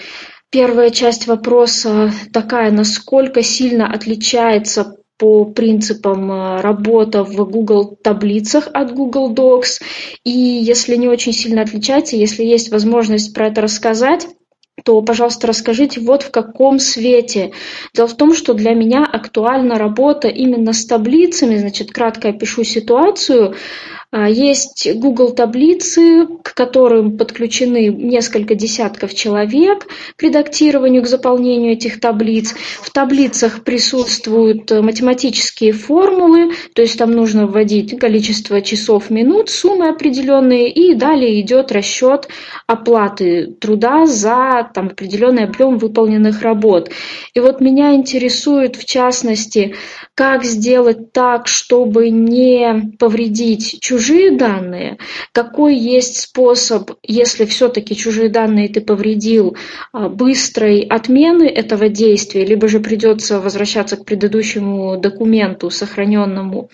Первая часть вопроса такая, насколько сильно отличается по принципам э, работа в Google таблицах от Google Docs. И если не очень сильно отличается, если есть возможность про это рассказать, то, пожалуйста, расскажите, вот в каком свете. Дело в том, что для меня актуальна работа именно с таблицами. Значит, кратко опишу ситуацию. А, есть Google таблицы, к которым подключены несколько десятков человек к редактированию, к заполнению этих таблиц. В таблицах присутствуют математические формулы, то есть там нужно вводить количество часов, минут, суммы определенные, и далее идет расчет оплаты труда за там, определенный объем выполненных работ. И вот меня интересует в частности, как сделать так, чтобы не повредить чужие данные, какой есть способ, если все-таки чужие данные ты повредил, а, быстрой отмены этого действия, либо же придется возвращаться к предыдущему документу сохраненному.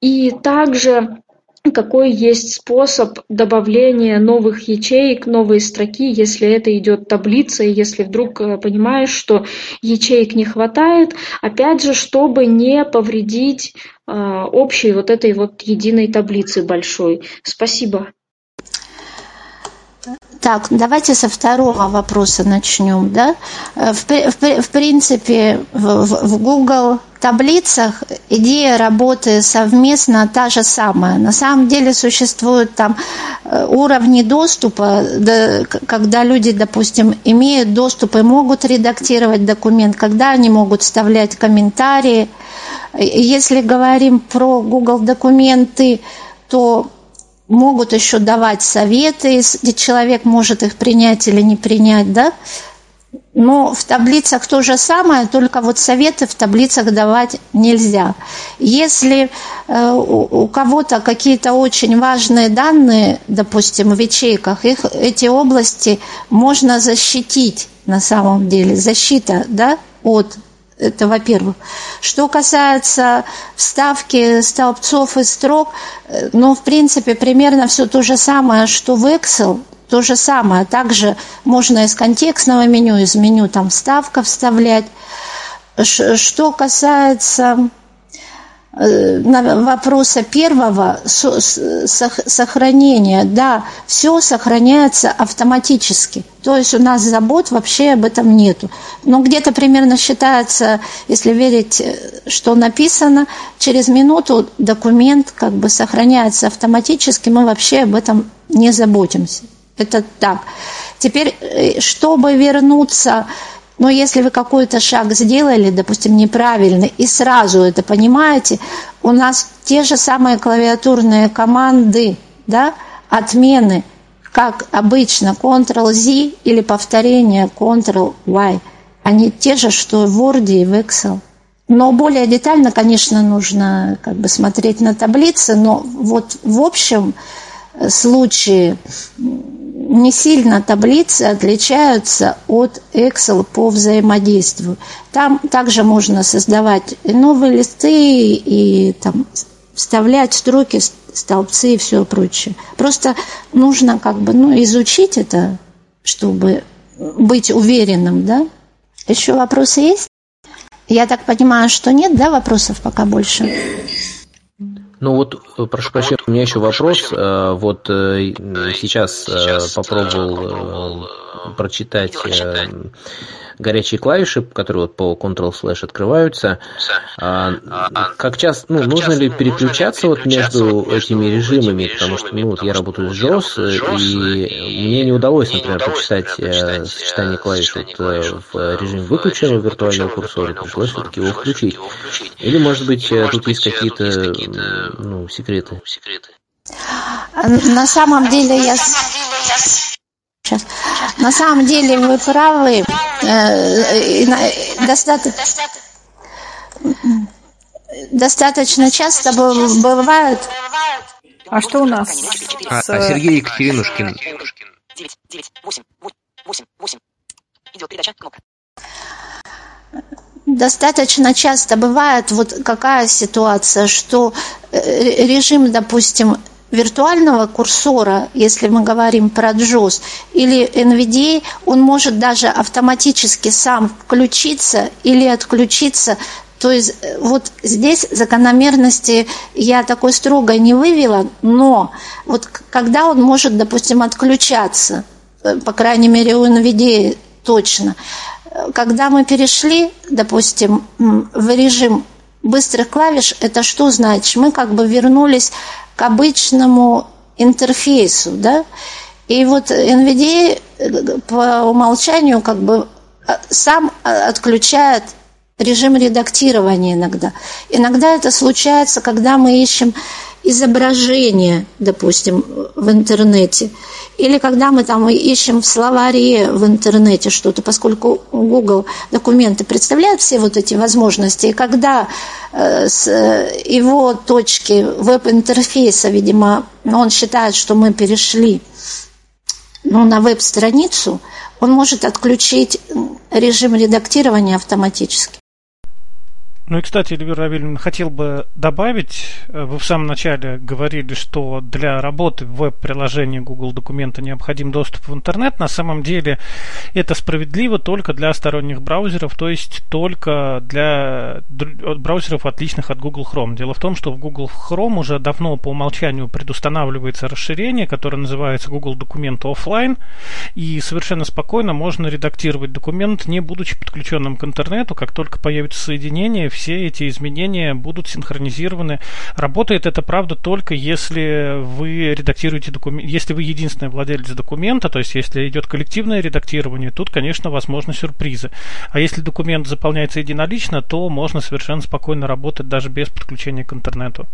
И также какой есть способ добавления новых ячеек, новые строки, если это идет таблица, и если вдруг э, понимаешь, что ячеек не хватает, опять же, чтобы не повредить э, общей вот этой вот единой таблицы большой. Спасибо. Так, давайте со второго вопроса начнем. Да? Э, в, в, в принципе, в, в Google таблицах идея работы совместно та же самая. На самом деле существуют там э, уровни доступа, когда люди, допустим, имеют доступ и могут редактировать документ, когда они могут вставлять комментарии. Если говорим про Google документы, то могут еще давать советы, где человек может их принять или не принять, да? Но в таблицах то же самое, только вот советы в таблицах давать нельзя. Если э, у, кого-то какие-то очень важные данные, допустим, в ячейках, их, эти области можно защитить на самом деле. Защита да, от это во-первых. Что касается вставки столбцов и строк, э, ну, в принципе, примерно все то же самое, что в Excel, то же самое. Также можно из контекстного меню, из меню там вставка вставлять. Что касается э, вопроса первого сохранения, да, все сохраняется автоматически. То есть у нас забот вообще об этом нету. Но где-то примерно считается, если верить, э, что написано, через минуту документ как бы сохраняется автоматически, мы вообще об этом не заботимся. Это так. Теперь, э, чтобы вернуться, но если вы какой-то шаг сделали, допустим, неправильный, и сразу это понимаете, у нас те же самые клавиатурные команды, да, отмены, как обычно, Ctrl-Z или повторение Ctrl-Y. Они те же, что в Word и в Excel. Но более детально, конечно, нужно как бы смотреть на таблицы, но вот в общем случае не сильно таблицы отличаются от Excel по взаимодействию. Там также можно создавать новые листы и там вставлять строки, столбцы и все прочее. Просто нужно как бы ну, изучить это, чтобы быть уверенным, да? Еще вопросы есть? Я так понимаю, что нет, да, вопросов пока больше? Ну вот, э, прошу прощения, у меня еще вопрос. Вот сейчас попробовал прочитать горячие клавиши, которые вот по Ctrl-slash открываются. А, как часто, ну, нужно ли переключаться вот между этими режимами, потому что, ну, вот я работаю с JAWS, и мне не удалось, например, прочитать э, сочетание клавиш вот, э, в режиме выключенного виртуального курсора, пришлось все-таки его включить. Или, может быть, э, тут есть какие-то, ну, секреты? На самом деле я Сейчас. На самом деле вы правы. Э, достаточно, достаточно часто бывают. А что у нас? А, а Сергей Екатеринушкин. Достаточно часто бывает вот какая ситуация, что э, режим, допустим, виртуального курсора, если мы говорим про JOS, или NVDA, он может даже автоматически сам включиться или отключиться. То есть э, вот здесь закономерности я такой строго не вывела, но вот когда он может, допустим, отключаться, э, по крайней мере у NVDA точно, э, когда мы перешли, допустим, в режим быстрых клавиш, это что значит? Мы как бы вернулись к обычному интерфейсу, да, и вот NVDA по умолчанию как бы э, сам э, отключает режим редактирования иногда. Иногда это случается, когда мы ищем изображение, допустим, в интернете, или когда мы там ищем в словаре в интернете что-то, поскольку Google документы представляют все вот эти возможности, и когда э, с его точки веб-интерфейса, видимо, он считает, что мы перешли ну, на веб-страницу, он может отключить режим редактирования автоматически. Ну и, кстати, Эльвира Равильевна, хотел бы добавить, э, вы в самом начале говорили, что для работы в веб-приложении Google Документа необходим доступ в интернет. На самом деле это справедливо только для сторонних браузеров, то есть только для браузеров, отличных от Google Chrome. Дело в том, что в Google Chrome уже давно по умолчанию предустанавливается расширение, которое называется Google Документ Offline, и совершенно спокойно можно редактировать документ, не будучи подключенным к интернету. Как только появится соединение, все эти изменения будут синхронизированы. Работает это, правда, только если вы редактируете документ, если вы единственный владелец документа, то есть если идет коллективное редактирование, тут, конечно, возможны сюрпризы. А если документ заполняется единолично, то можно совершенно спокойно работать даже без подключения к интернету.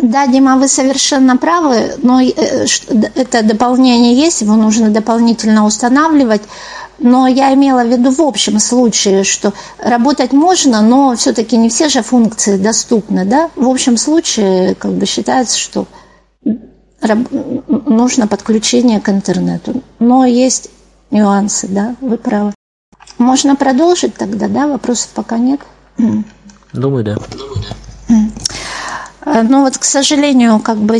Да, Дима, вы совершенно правы, но э, это дополнение есть, его нужно дополнительно устанавливать. Но я имела в виду в общем случае, что работать можно, но все-таки не все же функции доступны. Да? В общем случае как бы считается, что нужно подключение к интернету. Но есть нюансы, да, вы правы. Можно продолжить тогда, да? Вопросов пока нет? Думаю, да. Э, но вот, к сожалению, как бы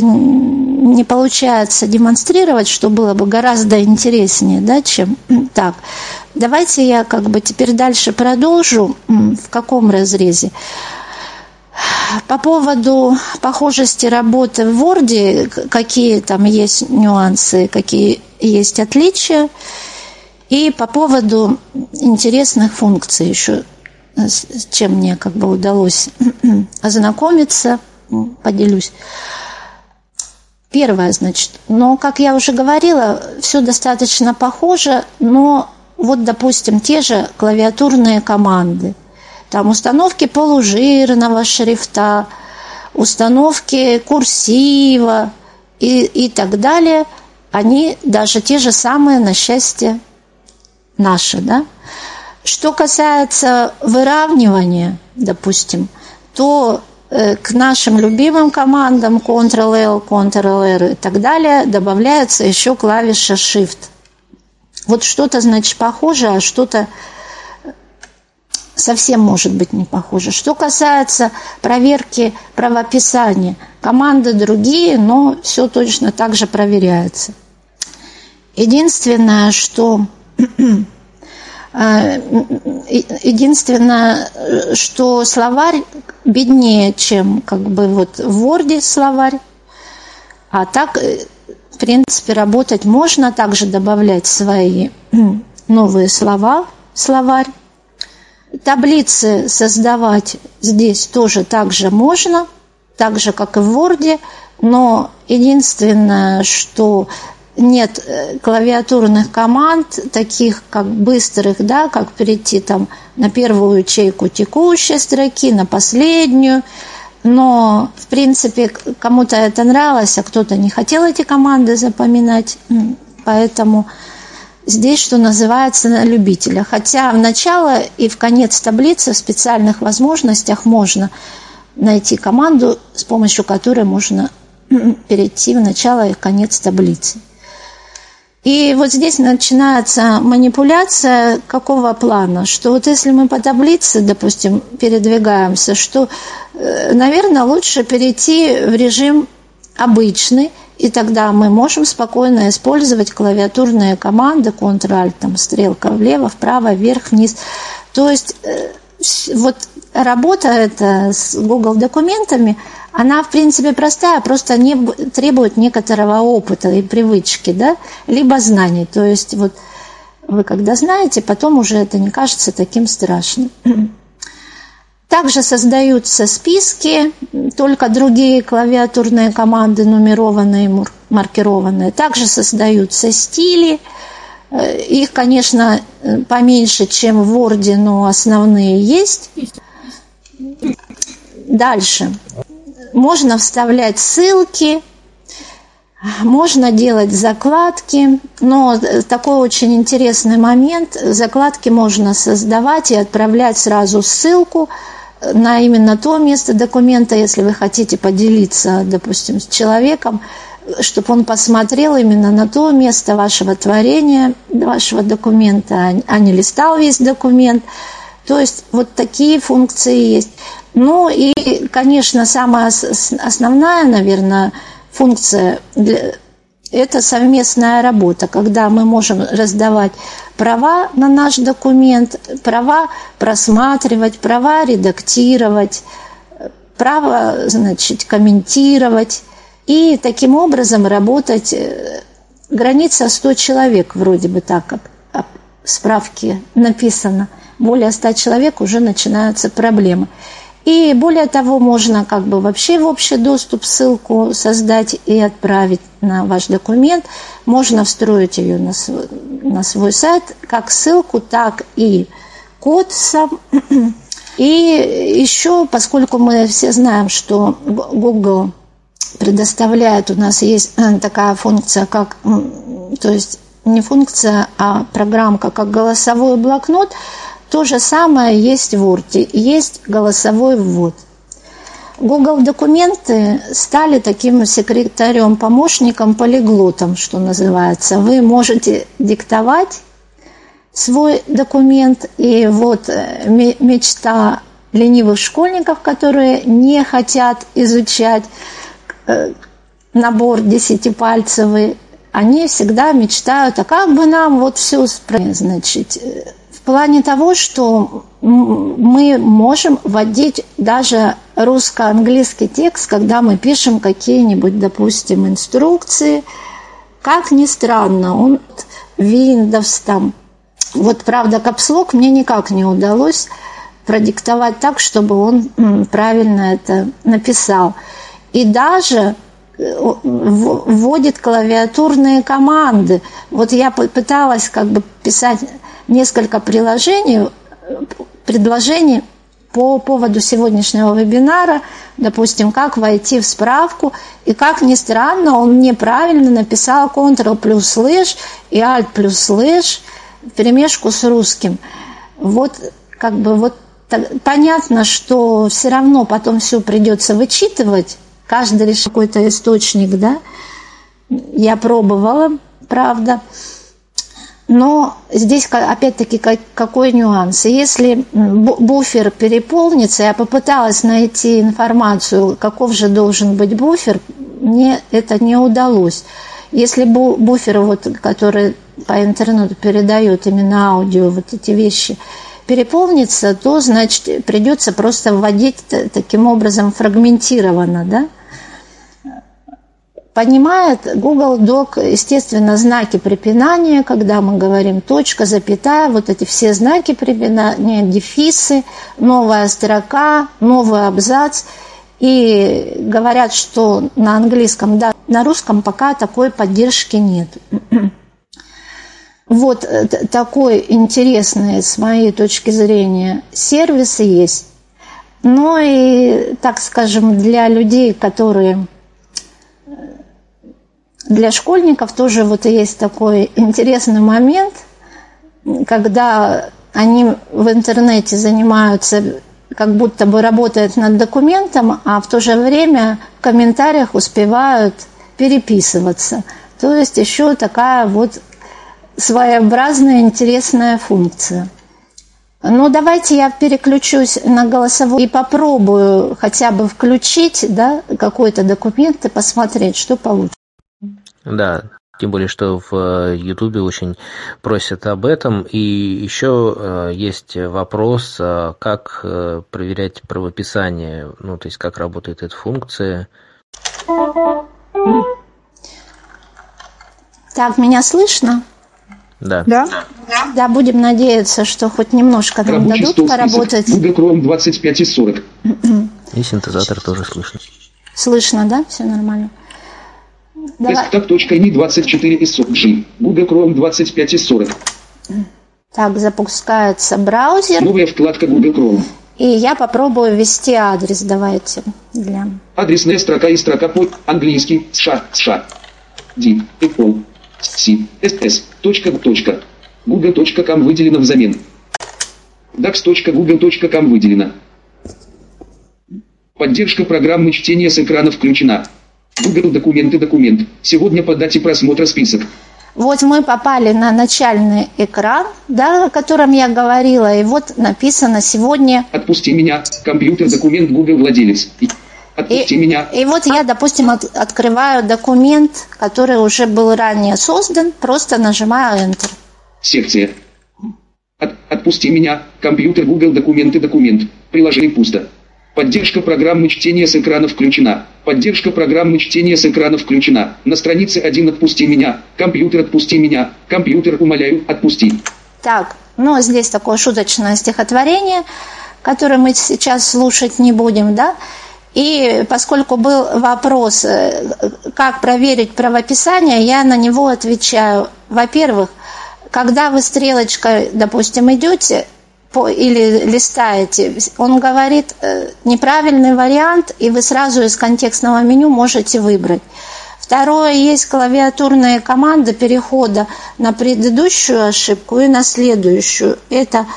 не получается демонстрировать, что было бы гораздо интереснее, да, чем так. Давайте я как бы теперь дальше продолжу. В каком разрезе? По поводу похожести работы в Word, какие там есть нюансы, какие есть отличия. И по поводу интересных функций еще, с чем мне как бы удалось ознакомиться – поделюсь. Первое, значит, но, как я уже говорила, все достаточно похоже, но вот, допустим, те же клавиатурные команды, там установки полужирного шрифта, установки курсива и, и так далее, они даже те же самые, на счастье, наши, да. Что касается выравнивания, допустим, то к нашим любимым командам Ctrl-L, Ctrl-R и так далее добавляется еще клавиша Shift. Вот что-то, значит, похоже, а что-то совсем может быть не похоже. Что касается проверки правописания, команды другие, но все точно так же проверяется. Единственное, что единственное, что словарь беднее, чем как бы вот в Word словарь. А так, э, в принципе, работать можно, также добавлять свои новые слова в словарь. Таблицы создавать здесь тоже так же можно, так же, как и в Word, но единственное, что нет э, клавиатурных команд, таких как быстрых, да, как перейти там на первую ячейку текущей строки, на последнюю. Но, в принципе, кому-то это нравилось, а кто-то не хотел эти команды запоминать. Поэтому здесь, что называется, на любителя. Хотя в начало и в конец таблицы в специальных возможностях можно найти команду, с помощью которой можно перейти в начало и конец таблицы. И вот здесь начинается манипуляция какого плана, что вот если мы по таблице, допустим, передвигаемся, что, э, наверное, лучше перейти в режим обычный, и тогда мы можем спокойно использовать клавиатурные команды, Ctrl-Alt, там, стрелка влево, вправо, вверх, вниз. То есть э, вот работа эта с Google документами – она, в принципе, простая, просто не, требует некоторого опыта и привычки, да, либо знаний. То есть вот вы когда знаете, потом уже это не кажется таким страшным. Также создаются списки, только другие клавиатурные команды, нумерованные, маркированные. Также создаются стили. Э, их, конечно, поменьше, чем в Word, но основные есть. Дальше. Можно вставлять ссылки, можно делать закладки, но такой очень интересный момент. Закладки можно создавать и отправлять сразу ссылку на именно то место документа, если вы хотите поделиться, допустим, с человеком, чтобы он посмотрел именно на то место вашего творения, вашего документа, а не листал весь документ. То есть вот такие функции есть. Ну и, конечно, самая основная, наверное, функция для, это совместная работа, когда мы можем раздавать права на наш документ, права просматривать, права редактировать, право, значит, комментировать. И таким образом работать э, граница 100 человек, вроде бы так, как в справке написано – более 100 человек, уже начинаются проблемы. И более того, можно как бы вообще в общий доступ ссылку создать и отправить на ваш документ. Можно встроить ее на свой, на свой сайт, как ссылку, так и код сам. И еще, поскольку мы все знаем, что Google предоставляет, у нас есть такая функция, как, то есть не функция, а программка, как голосовой блокнот, то же самое есть в Word, есть голосовой ввод. Google документы стали таким секретарем, помощником, полиглотом, что называется. Вы можете диктовать свой документ, и вот э, мечта ленивых школьников, которые не хотят изучать э, набор десятипальцевый, они всегда мечтают, а как бы нам вот все значит, э, плане того, что мы можем вводить даже русско-английский текст, когда мы пишем какие-нибудь, допустим, инструкции. Как ни странно, он Windows там. Вот, правда, капслок мне никак не удалось продиктовать так, чтобы он правильно это написал. И даже э, вводит клавиатурные команды. Вот я пыталась как бы писать несколько приложений, предложений по поводу сегодняшнего вебинара, допустим, как войти в справку, и как ни странно, он неправильно написал Ctrl плюс слэш и Alt плюс слэш в перемешку с русским. Вот как бы вот так, понятно, что все равно потом все придется вычитывать, каждый лишь какой-то источник, да. Я пробовала, правда. Но здесь опять-таки какой нюанс. Если буфер переполнится, я попыталась найти информацию, каков же должен быть буфер, мне это не удалось. Если буфер, вот, который по интернету передает именно аудио, вот эти вещи, переполнится, то, значит, придется просто вводить таким образом фрагментированно, да, Понимает Google Doc, естественно, знаки препинания, когда мы говорим точка, запятая, вот эти все знаки препинания, дефисы, новая строка, новый абзац. И говорят, что на английском, да, на русском пока такой поддержки нет. Вот э, такой интересный, с моей точки зрения, сервис есть. Но и, так скажем, для людей, которые для школьников тоже вот есть такой интересный момент, когда они в интернете занимаются, как будто бы работают над документом, а в то же время в комментариях успевают переписываться. То есть еще такая вот своеобразная интересная функция. Ну, давайте я переключусь на голосовой и попробую хотя бы включить да, какой-то документ и посмотреть, что получится. Да, тем более, что в э, Ютубе очень просят об этом. И еще э, есть вопрос, э, как проверять правописание, ну, то есть как работает эта функция. Так, меня слышно? Да. Да? Да, будем надеяться, что хоть немножко нам Рабочий дадут поработать. Google Chrome 25 и 40. И синтезатор тоже слышно. Слышно, да? Все нормально. Desktop.ini 24 из 40 G. Google Chrome 25 из 40. Так, запускается браузер. Новая вкладка Google Chrome. И я попробую ввести адрес, давайте. Для... Адресная строка и строка под английский США, США. D, Apple, C, SS, точка, точка. Google.com выделено взамен. dax.google.com выделено. Поддержка программы чтения с экрана включена. Google документы документ. Сегодня по дате просмотра список. Вот мы попали на начальный экран, да, о котором я говорила, и вот написано сегодня... Отпусти меня, компьютер, документ, Google владелец. Отпусти и, меня. И вот я, допустим, от, открываю документ, который уже был ранее создан, просто нажимаю Enter. Секция. От, отпусти меня, компьютер, Google, документы, документ. Приложение пусто. Поддержка программы чтения с экрана включена. Поддержка программы чтения с экрана включена. На странице 1 «Отпусти меня». Компьютер «Отпусти меня». Компьютер «Умоляю, отпусти». Так, Но здесь такое шуточное стихотворение, которое мы сейчас слушать не будем, да. И поскольку был вопрос, э, как проверить правописание, я на него отвечаю. Во-первых, когда вы стрелочкой, допустим, идете или листаете, он говорит э, неправильный вариант, и вы сразу из контекстного меню можете выбрать. Второе, есть клавиатурная команда перехода на предыдущую ошибку и на следующую. Это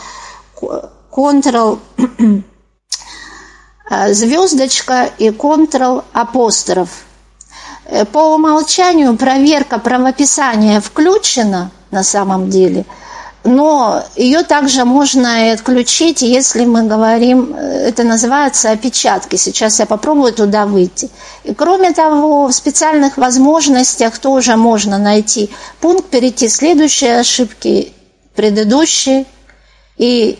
Ctrl э, звездочка и Ctrl апостроф. Э, по умолчанию проверка правописания включена на самом деле – но ее также можно и отключить, если мы говорим, э, это называется опечатки. Сейчас я попробую туда выйти. И кроме того, в специальных возможностях тоже можно найти пункт, перейти следующие ошибки, предыдущие, и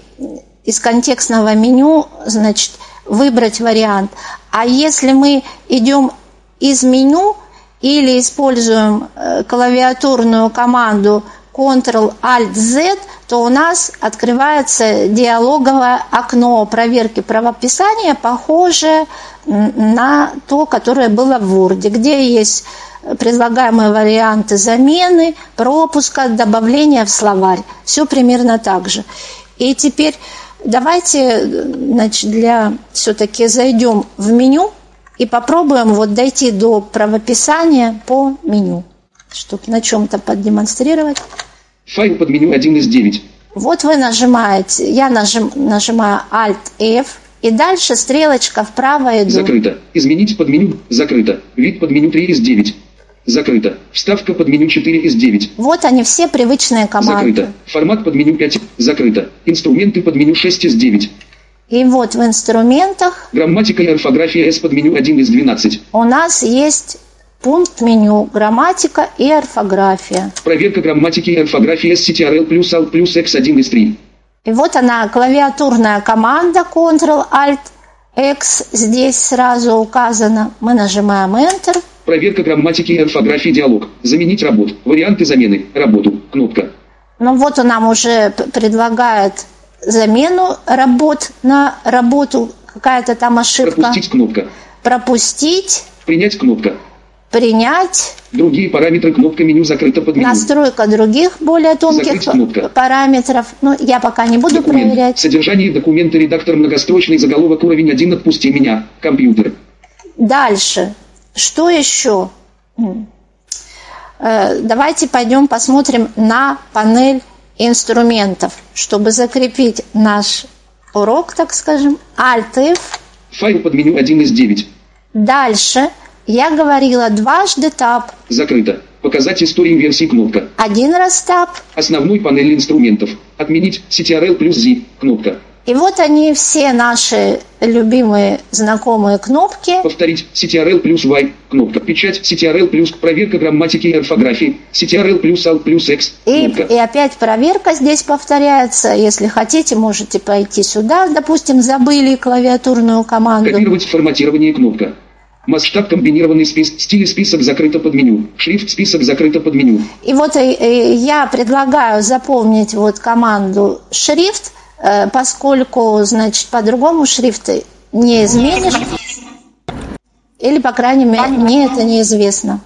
из контекстного меню, значит, выбрать вариант. А если мы идем из меню или используем э, клавиатурную команду Ctrl-Alt-Z, то у нас открывается диалоговое окно проверки правописания, похожее на то, которое было в Word, где есть предлагаемые варианты замены, пропуска, добавления в словарь. Все примерно так же. И теперь давайте значит, для все-таки зайдем в меню и попробуем вот дойти до правописания по меню чтобы на чем-то продемонстрировать. Файл под меню 1 из 9. Вот вы нажимаете, я нажим, нажимаю Alt-F, и дальше стрелочка вправо иду. Закрыто. Изменить под меню. Закрыто. Вид под меню 3 из 9. Закрыто. Вставка под меню 4 из 9. Вот они все привычные команды. Закрыто. Формат под меню 5. Закрыто. Инструменты под меню 6 из 9. И вот в инструментах... Грамматика и орфография S под меню 1 из 12. У нас есть Пункт меню «Грамматика и орфография». Проверка грамматики и орфографии SCTRL плюс ALT плюс X1 из 3. И вот она, клавиатурная команда Ctrl-Alt-X здесь сразу указана. Мы нажимаем Enter. Проверка грамматики и орфографии диалог. Заменить работ. Варианты замены. Работу. Кнопка. Ну вот он нам уже предлагает замену работ на работу. Какая-то там ошибка. Пропустить кнопка. Пропустить. Принять кнопка принять. Другие параметры кнопка меню закрыта под меню. Настройка других более тонких параметров. Ну, я пока не буду Документ. проверять. Содержание документа редактор многострочный заголовок уровень 1 отпусти меня. Компьютер. Дальше. Что еще? Э, давайте пойдем посмотрим на панель инструментов, чтобы закрепить наш урок, так скажем. Alt-F. Файл под меню 1 из 9. Дальше я говорила дважды тап. Закрыто. Показать историю версии кнопка. Один раз тап. Основной панель инструментов. Отменить CTRL плюс Z кнопка. И вот они все наши любимые знакомые кнопки. Повторить CTRL плюс Y кнопка. Печать CTRL плюс проверка грамматики и орфографии. CTRL плюс Alt плюс X кнопка. И, и опять проверка здесь повторяется. Если хотите, можете пойти сюда. Допустим, забыли клавиатурную команду. Копировать форматирование кнопка. Масштаб комбинированный список, стиль список закрыто под меню. Шрифт список закрыто под меню. И вот э, э, я предлагаю заполнить вот команду шрифт, э, поскольку, значит, по-другому шрифты не изменишь. Или, по крайней мере, мне это неизвестно.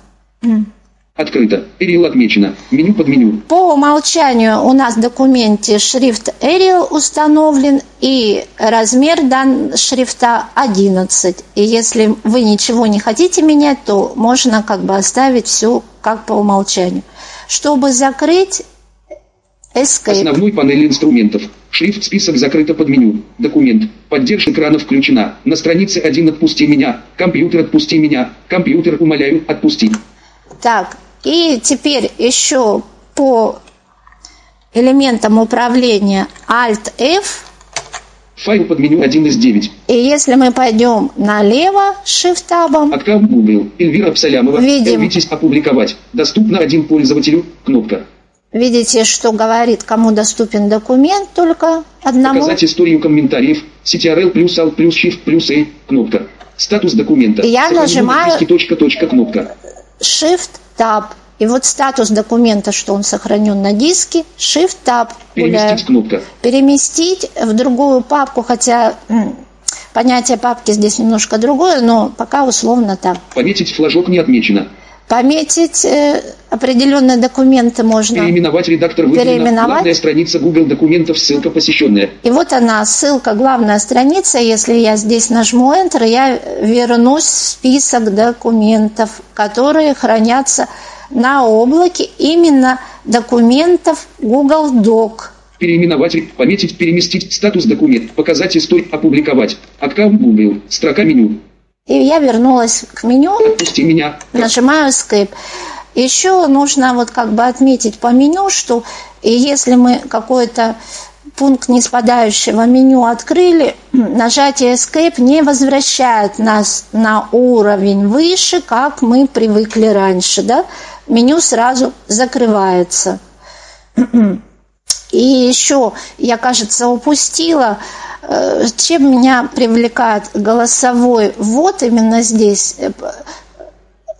Открыто. Arial отмечено. Меню под меню. По умолчанию у нас в документе шрифт Arial установлен и размер дан шрифта 11. И если вы ничего не хотите менять, то можно как бы оставить все как по умолчанию. Чтобы закрыть Escape. Основной панель инструментов. Шрифт список закрыто под меню. Документ. Поддержка экрана включена. На странице 1 отпусти меня. Компьютер отпусти меня. Компьютер умоляю отпусти. Так, и теперь еще по элементам управления Alt-F. Файл под меню 1 из 9. И если мы пойдем налево Shift-табом. Google. Эльвира Абсалямова. Видим. Эльвитесь опубликовать. Доступно один пользователю. Кнопка. Видите, что говорит, кому доступен документ только одному. Показать историю комментариев. CTRL плюс Alt плюс Shift плюс A. Кнопка. Статус документа. Я нажимаю... Точка, точка, кнопка. Shift Tab. И вот статус документа, что он сохранен на диске, Shift-Tab. Переместить кнопка. Переместить в другую папку, хотя понятие папки здесь немножко другое, но пока условно так. Пометить флажок не отмечено. Пометить э, определенные документы можно. Переименовать редактор выделено. Переименовать. Главная страница Google документов, ссылка посещенная. И вот она, ссылка, главная страница. Если я здесь нажму Enter, я вернусь в список документов, которые хранятся на облаке, именно документов Google Doc. Переименовать, пометить, переместить статус документ, показать историю, опубликовать. Аккаунт Google, строка меню. И я вернулась к меню, Отпусти меня. нажимаю Escape. Еще нужно вот как бы отметить по меню, что если мы какой-то пункт неспадающего меню открыли, нажатие Escape не возвращает нас на уровень выше, как мы привыкли раньше. Да? Меню сразу закрывается. И еще, я, кажется, упустила, чем меня привлекает голосовой ввод именно здесь. Э,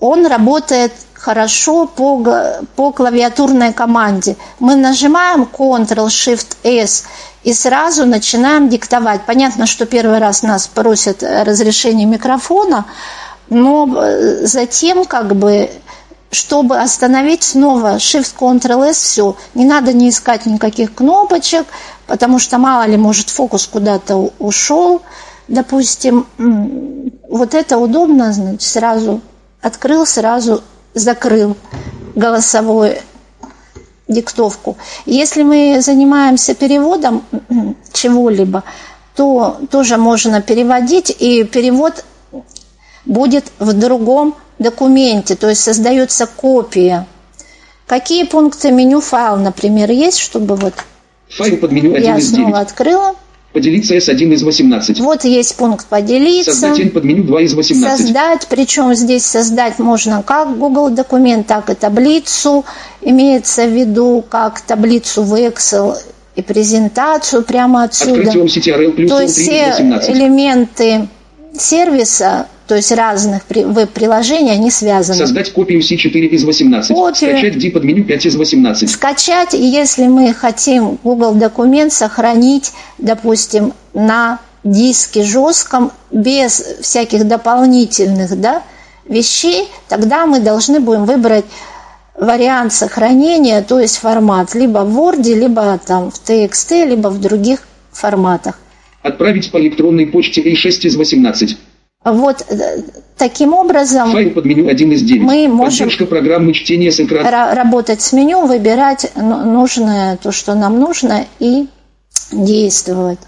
Он работает хорошо по, по клавиатурной команде. Мы нажимаем Ctrl-Shift-S и сразу начинаем диктовать. Понятно, что первый раз нас просят э, разрешение микрофона, но э, затем как бы чтобы остановить снова Shift-Ctrl-S, все. Не надо не искать никаких кнопочек, потому что мало ли, может, фокус куда-то ушел. Допустим, вот это удобно, значит, сразу открыл, сразу закрыл голосовую диктовку. Если мы занимаемся переводом чего-либо, то тоже можно переводить, и перевод будет в другом документе, то есть создается копия. Какие пункты меню файл, например, есть, чтобы вот Файл под меню 1 я из снова 9. открыла. Поделиться S1 из 18. Вот есть пункт поделиться. Создать под меню 2 из 18. Создать, причем здесь создать можно как Google документ, так и таблицу. Имеется в виду как таблицу в Excel и презентацию прямо отсюда. Открытие CTRL плюс То L3 есть все 18. элементы сервиса, то есть разных при- веб-приложений, они связаны. Создать копию C4 из 18. Копию. Скачать D под меню 5 из 18. Скачать, и если мы хотим Google документ сохранить, допустим, на диске жестком, без всяких дополнительных да, вещей, тогда мы должны будем выбрать вариант сохранения, то есть формат, либо в Word, либо там в TXT, либо в других форматах. Отправить по электронной почте A6 из 18. Вот э, таким образом Файл под меню 1 из 9. Мы можем- Поддержка программы чтения с экрана. ра- работать с меню, выбирать ну- нужное, то, что нам нужно, и действовать.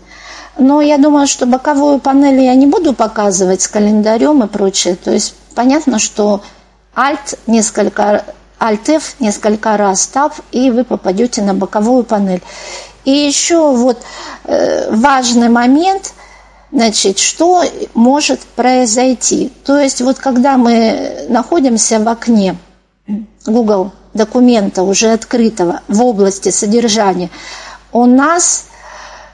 Но я думаю, что боковую панель я не буду показывать с календарем и прочее. То есть понятно, что Alt несколько Alt-F несколько раз Tab, и вы попадете на боковую панель. И еще вот э, важный момент, значит, что может произойти. То есть вот когда мы находимся в окне Google документа уже открытого в области содержания, у нас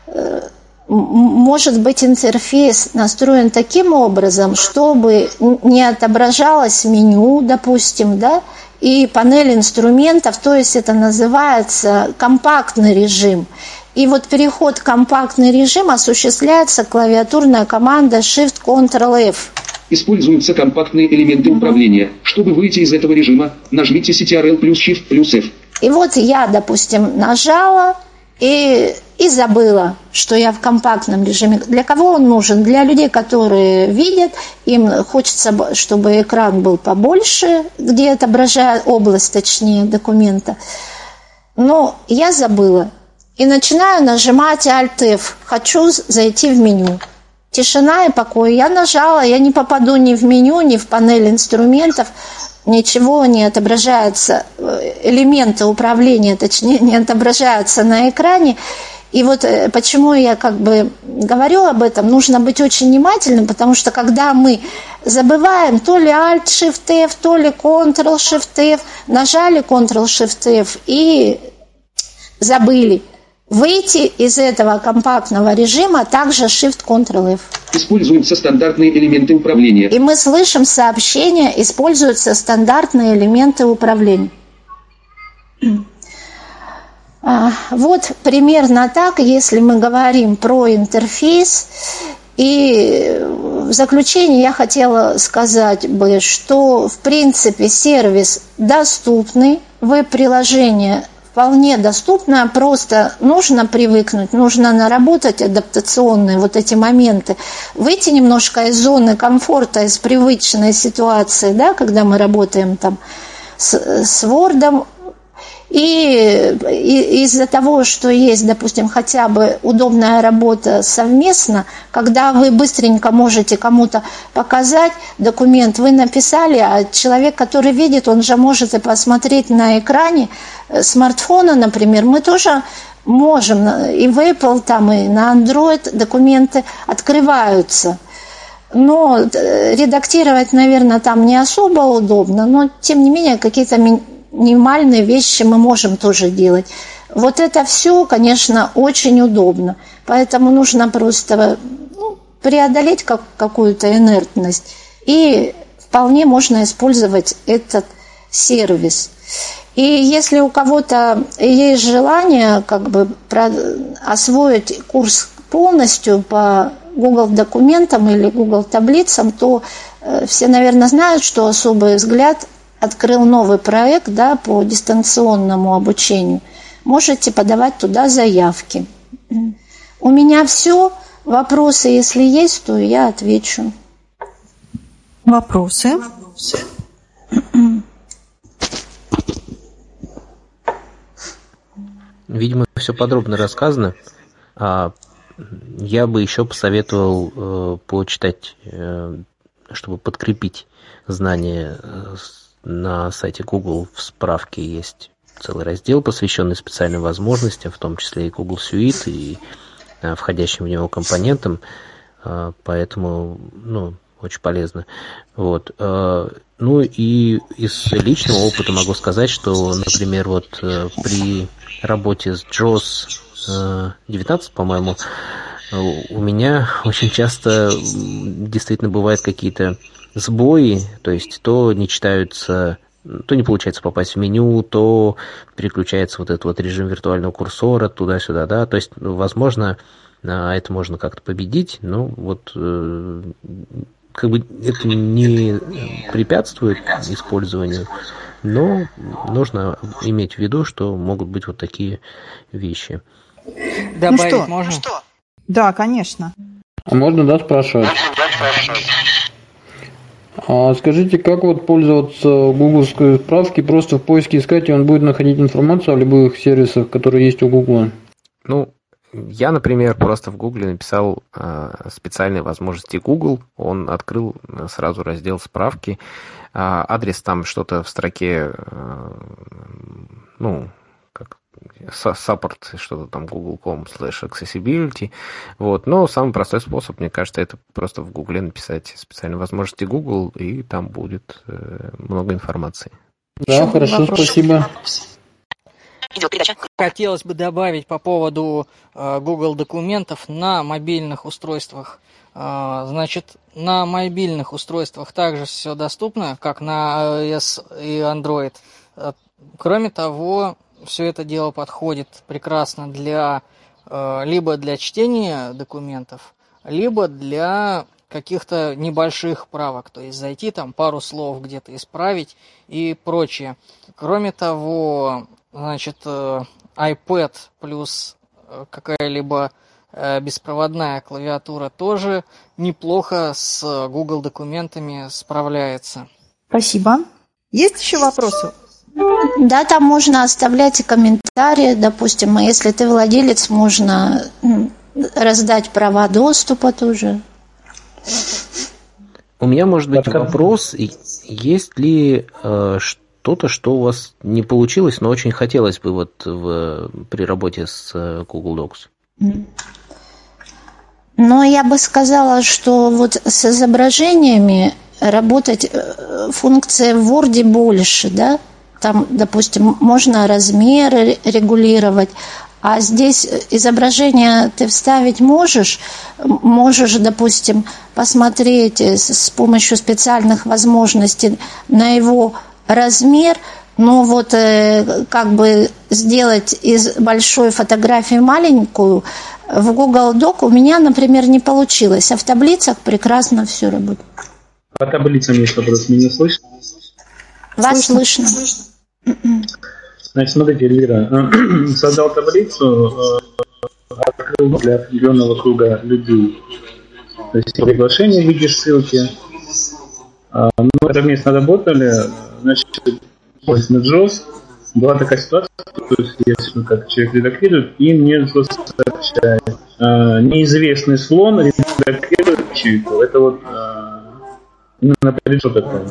э, может быть интерфейс настроен таким образом, чтобы не отображалось меню, допустим, да, и панель инструментов, то есть это называется компактный режим. И вот переход в компактный режим осуществляется клавиатурная команда Shift-Ctrl-F. Используются компактные элементы управления. Чтобы выйти из этого режима, нажмите CTRL плюс Shift плюс F. И вот я, допустим, нажала и, и забыла, что я в компактном режиме. Для кого он нужен? Для людей, которые видят, им хочется, чтобы экран был побольше, где отображает область, точнее, документа. Но я забыла. И начинаю нажимать Alt-F. Хочу з- зайти в меню. Тишина и покой. Я нажала, я не попаду ни в меню, ни в панель инструментов. Ничего не отображается, э, элементы управления, точнее, не отображаются на экране. И вот э, почему я как бы говорю об этом, нужно быть очень внимательным, потому что когда мы забываем то ли Alt-Shift-F, то ли Ctrl-Shift-F, нажали Ctrl-Shift-F и забыли. Выйти из этого компактного режима также Shift-Ctrl-F. Используются стандартные элементы управления. И мы слышим сообщение, используются стандартные элементы управления. А, вот примерно так, если мы говорим про интерфейс. И в заключение я хотела сказать бы, что в принципе сервис доступный, веб-приложение вполне доступно, просто нужно привыкнуть, нужно наработать адаптационные вот эти моменты, выйти немножко из зоны комфорта, из привычной ситуации, да, когда мы работаем там с, с Word, и, из-за того, что есть, допустим, хотя бы удобная работа совместно, когда вы быстренько можете кому-то показать документ, вы написали, а человек, который видит, он же может и посмотреть на экране э, смартфона, например, мы тоже можем, и в Apple, там, и на Android документы открываются. Но э, редактировать, наверное, там не особо удобно, но тем не менее какие-то минимальные вещи мы можем тоже делать. Вот это все, конечно, очень удобно. Поэтому нужно просто ну, преодолеть как, какую-то инертность. И вполне можно использовать этот сервис. И если у кого-то есть желание как бы освоить курс полностью по Google документам или Google таблицам, то э, все, наверное, знают, что особый взгляд открыл новый проект да, по дистанционному обучению, можете подавать туда заявки. У меня все. Вопросы, если есть, то я отвечу. Вопросы? Видимо, все подробно рассказано. А я бы еще посоветовал э, почитать, э, чтобы подкрепить знания э, на сайте Google в справке есть целый раздел, посвященный специальным возможностям, в том числе и Google Suite, и э, входящим в него компонентам. Э, поэтому, ну, очень полезно. Вот. Э, ну и из личного опыта могу сказать, что, например, вот при работе с JOS 19, по-моему, у меня очень часто действительно бывают какие-то сбои, то есть то не читаются, то не получается попасть в меню, то переключается вот этот вот режим виртуального курсора туда-сюда, да, то есть, ну, возможно, а, это можно как-то победить, но вот э, как бы это не препятствует использованию, но нужно иметь в виду, что могут быть вот такие вещи. Добавить ну что? можно? Да, конечно. А можно, да, спрашивать? А скажите, как вот пользоваться гугловской справки, просто в поиске искать, и он будет находить информацию о любых сервисах, которые есть у Гугла? Ну, я, например, просто в Гугле написал э, специальные возможности Google, он открыл сразу раздел справки, э, адрес там что-то в строке, э, ну, support, что-то там google.com slash accessibility. Вот. Но самый простой способ, мне кажется, это просто в Гугле написать специальные возможности Google, и там будет э, много информации. Да, Еще хорошо, вопрос. спасибо. Хотелось бы добавить по поводу э, Google документов на мобильных устройствах. Э, значит, на мобильных устройствах также все доступно, как на iOS и Android. Э, кроме того, все это дело подходит прекрасно для э, либо для чтения документов, либо для каких-то небольших правок, то есть зайти там пару слов где-то исправить и прочее. Кроме того, значит, э, iPad плюс э, какая-либо беспроводная клавиатура тоже неплохо с Google документами справляется. Спасибо. Есть еще вопросы? Да, там можно оставлять и комментарии, допустим, если ты владелец, можно раздать права доступа тоже. У меня может быть вопрос, есть ли э, что-то, что у вас не получилось, но очень хотелось бы вот в, при работе с э, Google Docs? Но я бы сказала, что вот с изображениями работать э, функция в Word больше, да, там, допустим, можно размеры регулировать, а здесь изображение ты вставить можешь, можешь, допустим, посмотреть с помощью специальных возможностей на его размер, Но вот э, как бы сделать из большой фотографии маленькую в Google Doc у меня, например, не получилось, а в таблицах прекрасно все работает. По таблицам есть вопрос, меня слышно? Вас слышно. слышно. Значит, смотрите, Эльвира, создал таблицу, э, открыл для определенного круга людей. То есть приглашение в виде ссылки. А, мы совместно работали, значит, на JOS была такая ситуация, то есть если как человек редактирует, и мне JOS сообщает. А, неизвестный слон редактирует чайку. Это вот а, именно что такое.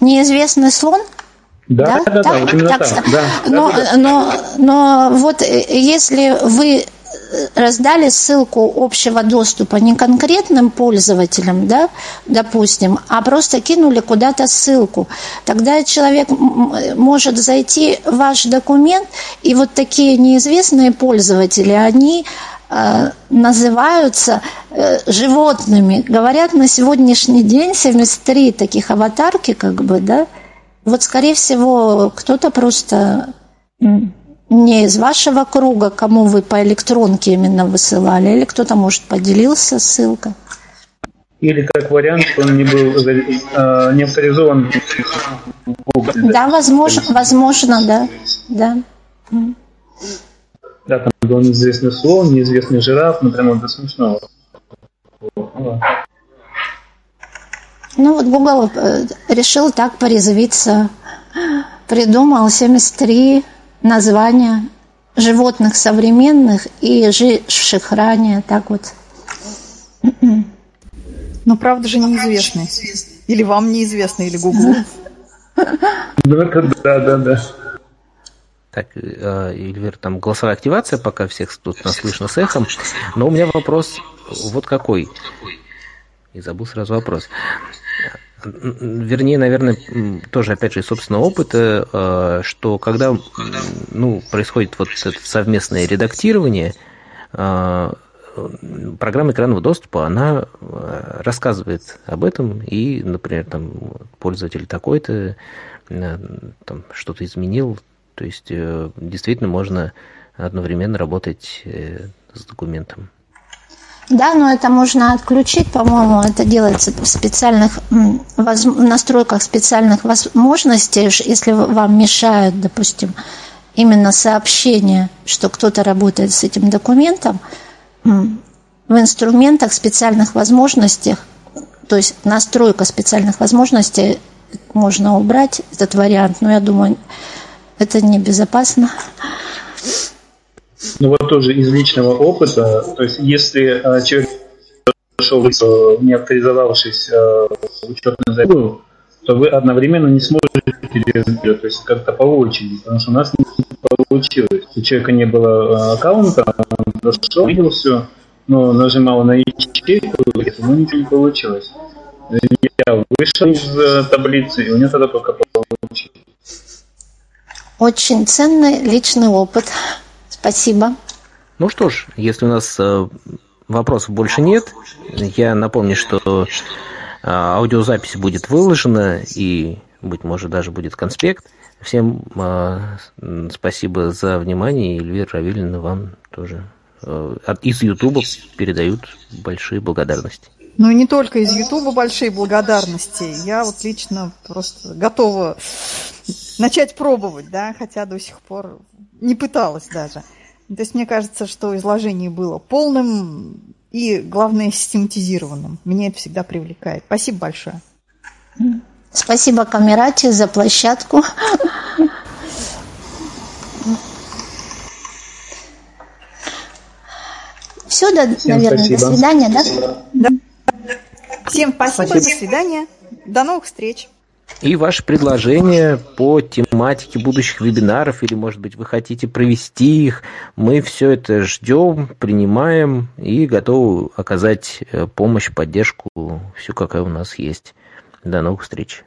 Неизвестный слон? Да, да, да, так, да, именно так. так. Да, но, да, да. но, но вот э, если вы раздали ссылку общего доступа не конкретным пользователям, да, допустим, а просто кинули куда-то ссылку. Тогда человек может зайти в ваш документ, и вот такие неизвестные пользователи, они э, называются э, животными. Говорят, на сегодняшний день 73 таких аватарки, как бы, да, вот, скорее всего, кто-то просто не из вашего круга, кому вы по электронке именно высылали, или кто-то, может, поделился ссылкой? Или как вариант, он не был э, не авторизован. Да, возможно, возможно, да. Да. Да, там был неизвестный слон, неизвестный жираф, например, это смешно. Ну вот Google э, решил так порезвиться, придумал 73 названия животных современных и живших ранее, так вот. Но правда же неизвестны. Или вам неизвестно, или Google. Ну это да, да, да. Так, э, Эльвир, там голосовая активация, пока всех тут нас слышно с эхом. Но у меня вопрос вот какой. И забыл сразу вопрос вернее, наверное, тоже, опять же, из собственного опыта, э, что когда ну, происходит вот это совместное редактирование, э, программа экранного доступа, она э, рассказывает об этом, и, например, там, пользователь такой-то там, что-то изменил, то есть действительно можно одновременно работать с документом. Да, но это можно отключить, по-моему, это делается в специальных в настройках специальных возможностей, если вам мешают, допустим, именно сообщение, что кто-то работает с этим документом, в инструментах специальных возможностях, то есть настройка специальных возможностей можно убрать этот вариант, но я думаю, это небезопасно. Ну вот тоже из личного опыта, то есть если э, человек пошел, э, не авторизовавшись э, в учетную запись, то вы одновременно не сможете то есть как-то по очереди, потому что у нас не получилось. У человека не было аккаунта, он зашел, видел все, но нажимал на ячейку, но ничего не получилось. Я вышел из таблицы, и у него тогда только получилось. Очень ценный личный опыт. Спасибо. Ну что ж, если у нас э, вопросов больше нет, я напомню, что э, аудиозапись будет выложена и, быть может, даже будет конспект. Всем э, спасибо за внимание, и Эльвира Равилина вам тоже из Ютуба передают большие благодарности. Ну и не только из Ютуба большие благодарности. Я вот лично просто готова начать пробовать, да, хотя до сих пор не пыталась даже. То есть мне кажется, что изложение было полным и, главное, систематизированным. Меня это всегда привлекает. Спасибо большое. Спасибо Камерате за площадку. Все, да, наверное, спасибо. до свидания, да? да? Всем спасибо, спасибо, до свидания, до новых встреч. И ваши предложения по тематике будущих вебинаров, или, может быть, вы хотите провести их, мы все это ждем, принимаем и готовы оказать э, помощь, поддержку, всю, какая у нас есть. До новых встреч.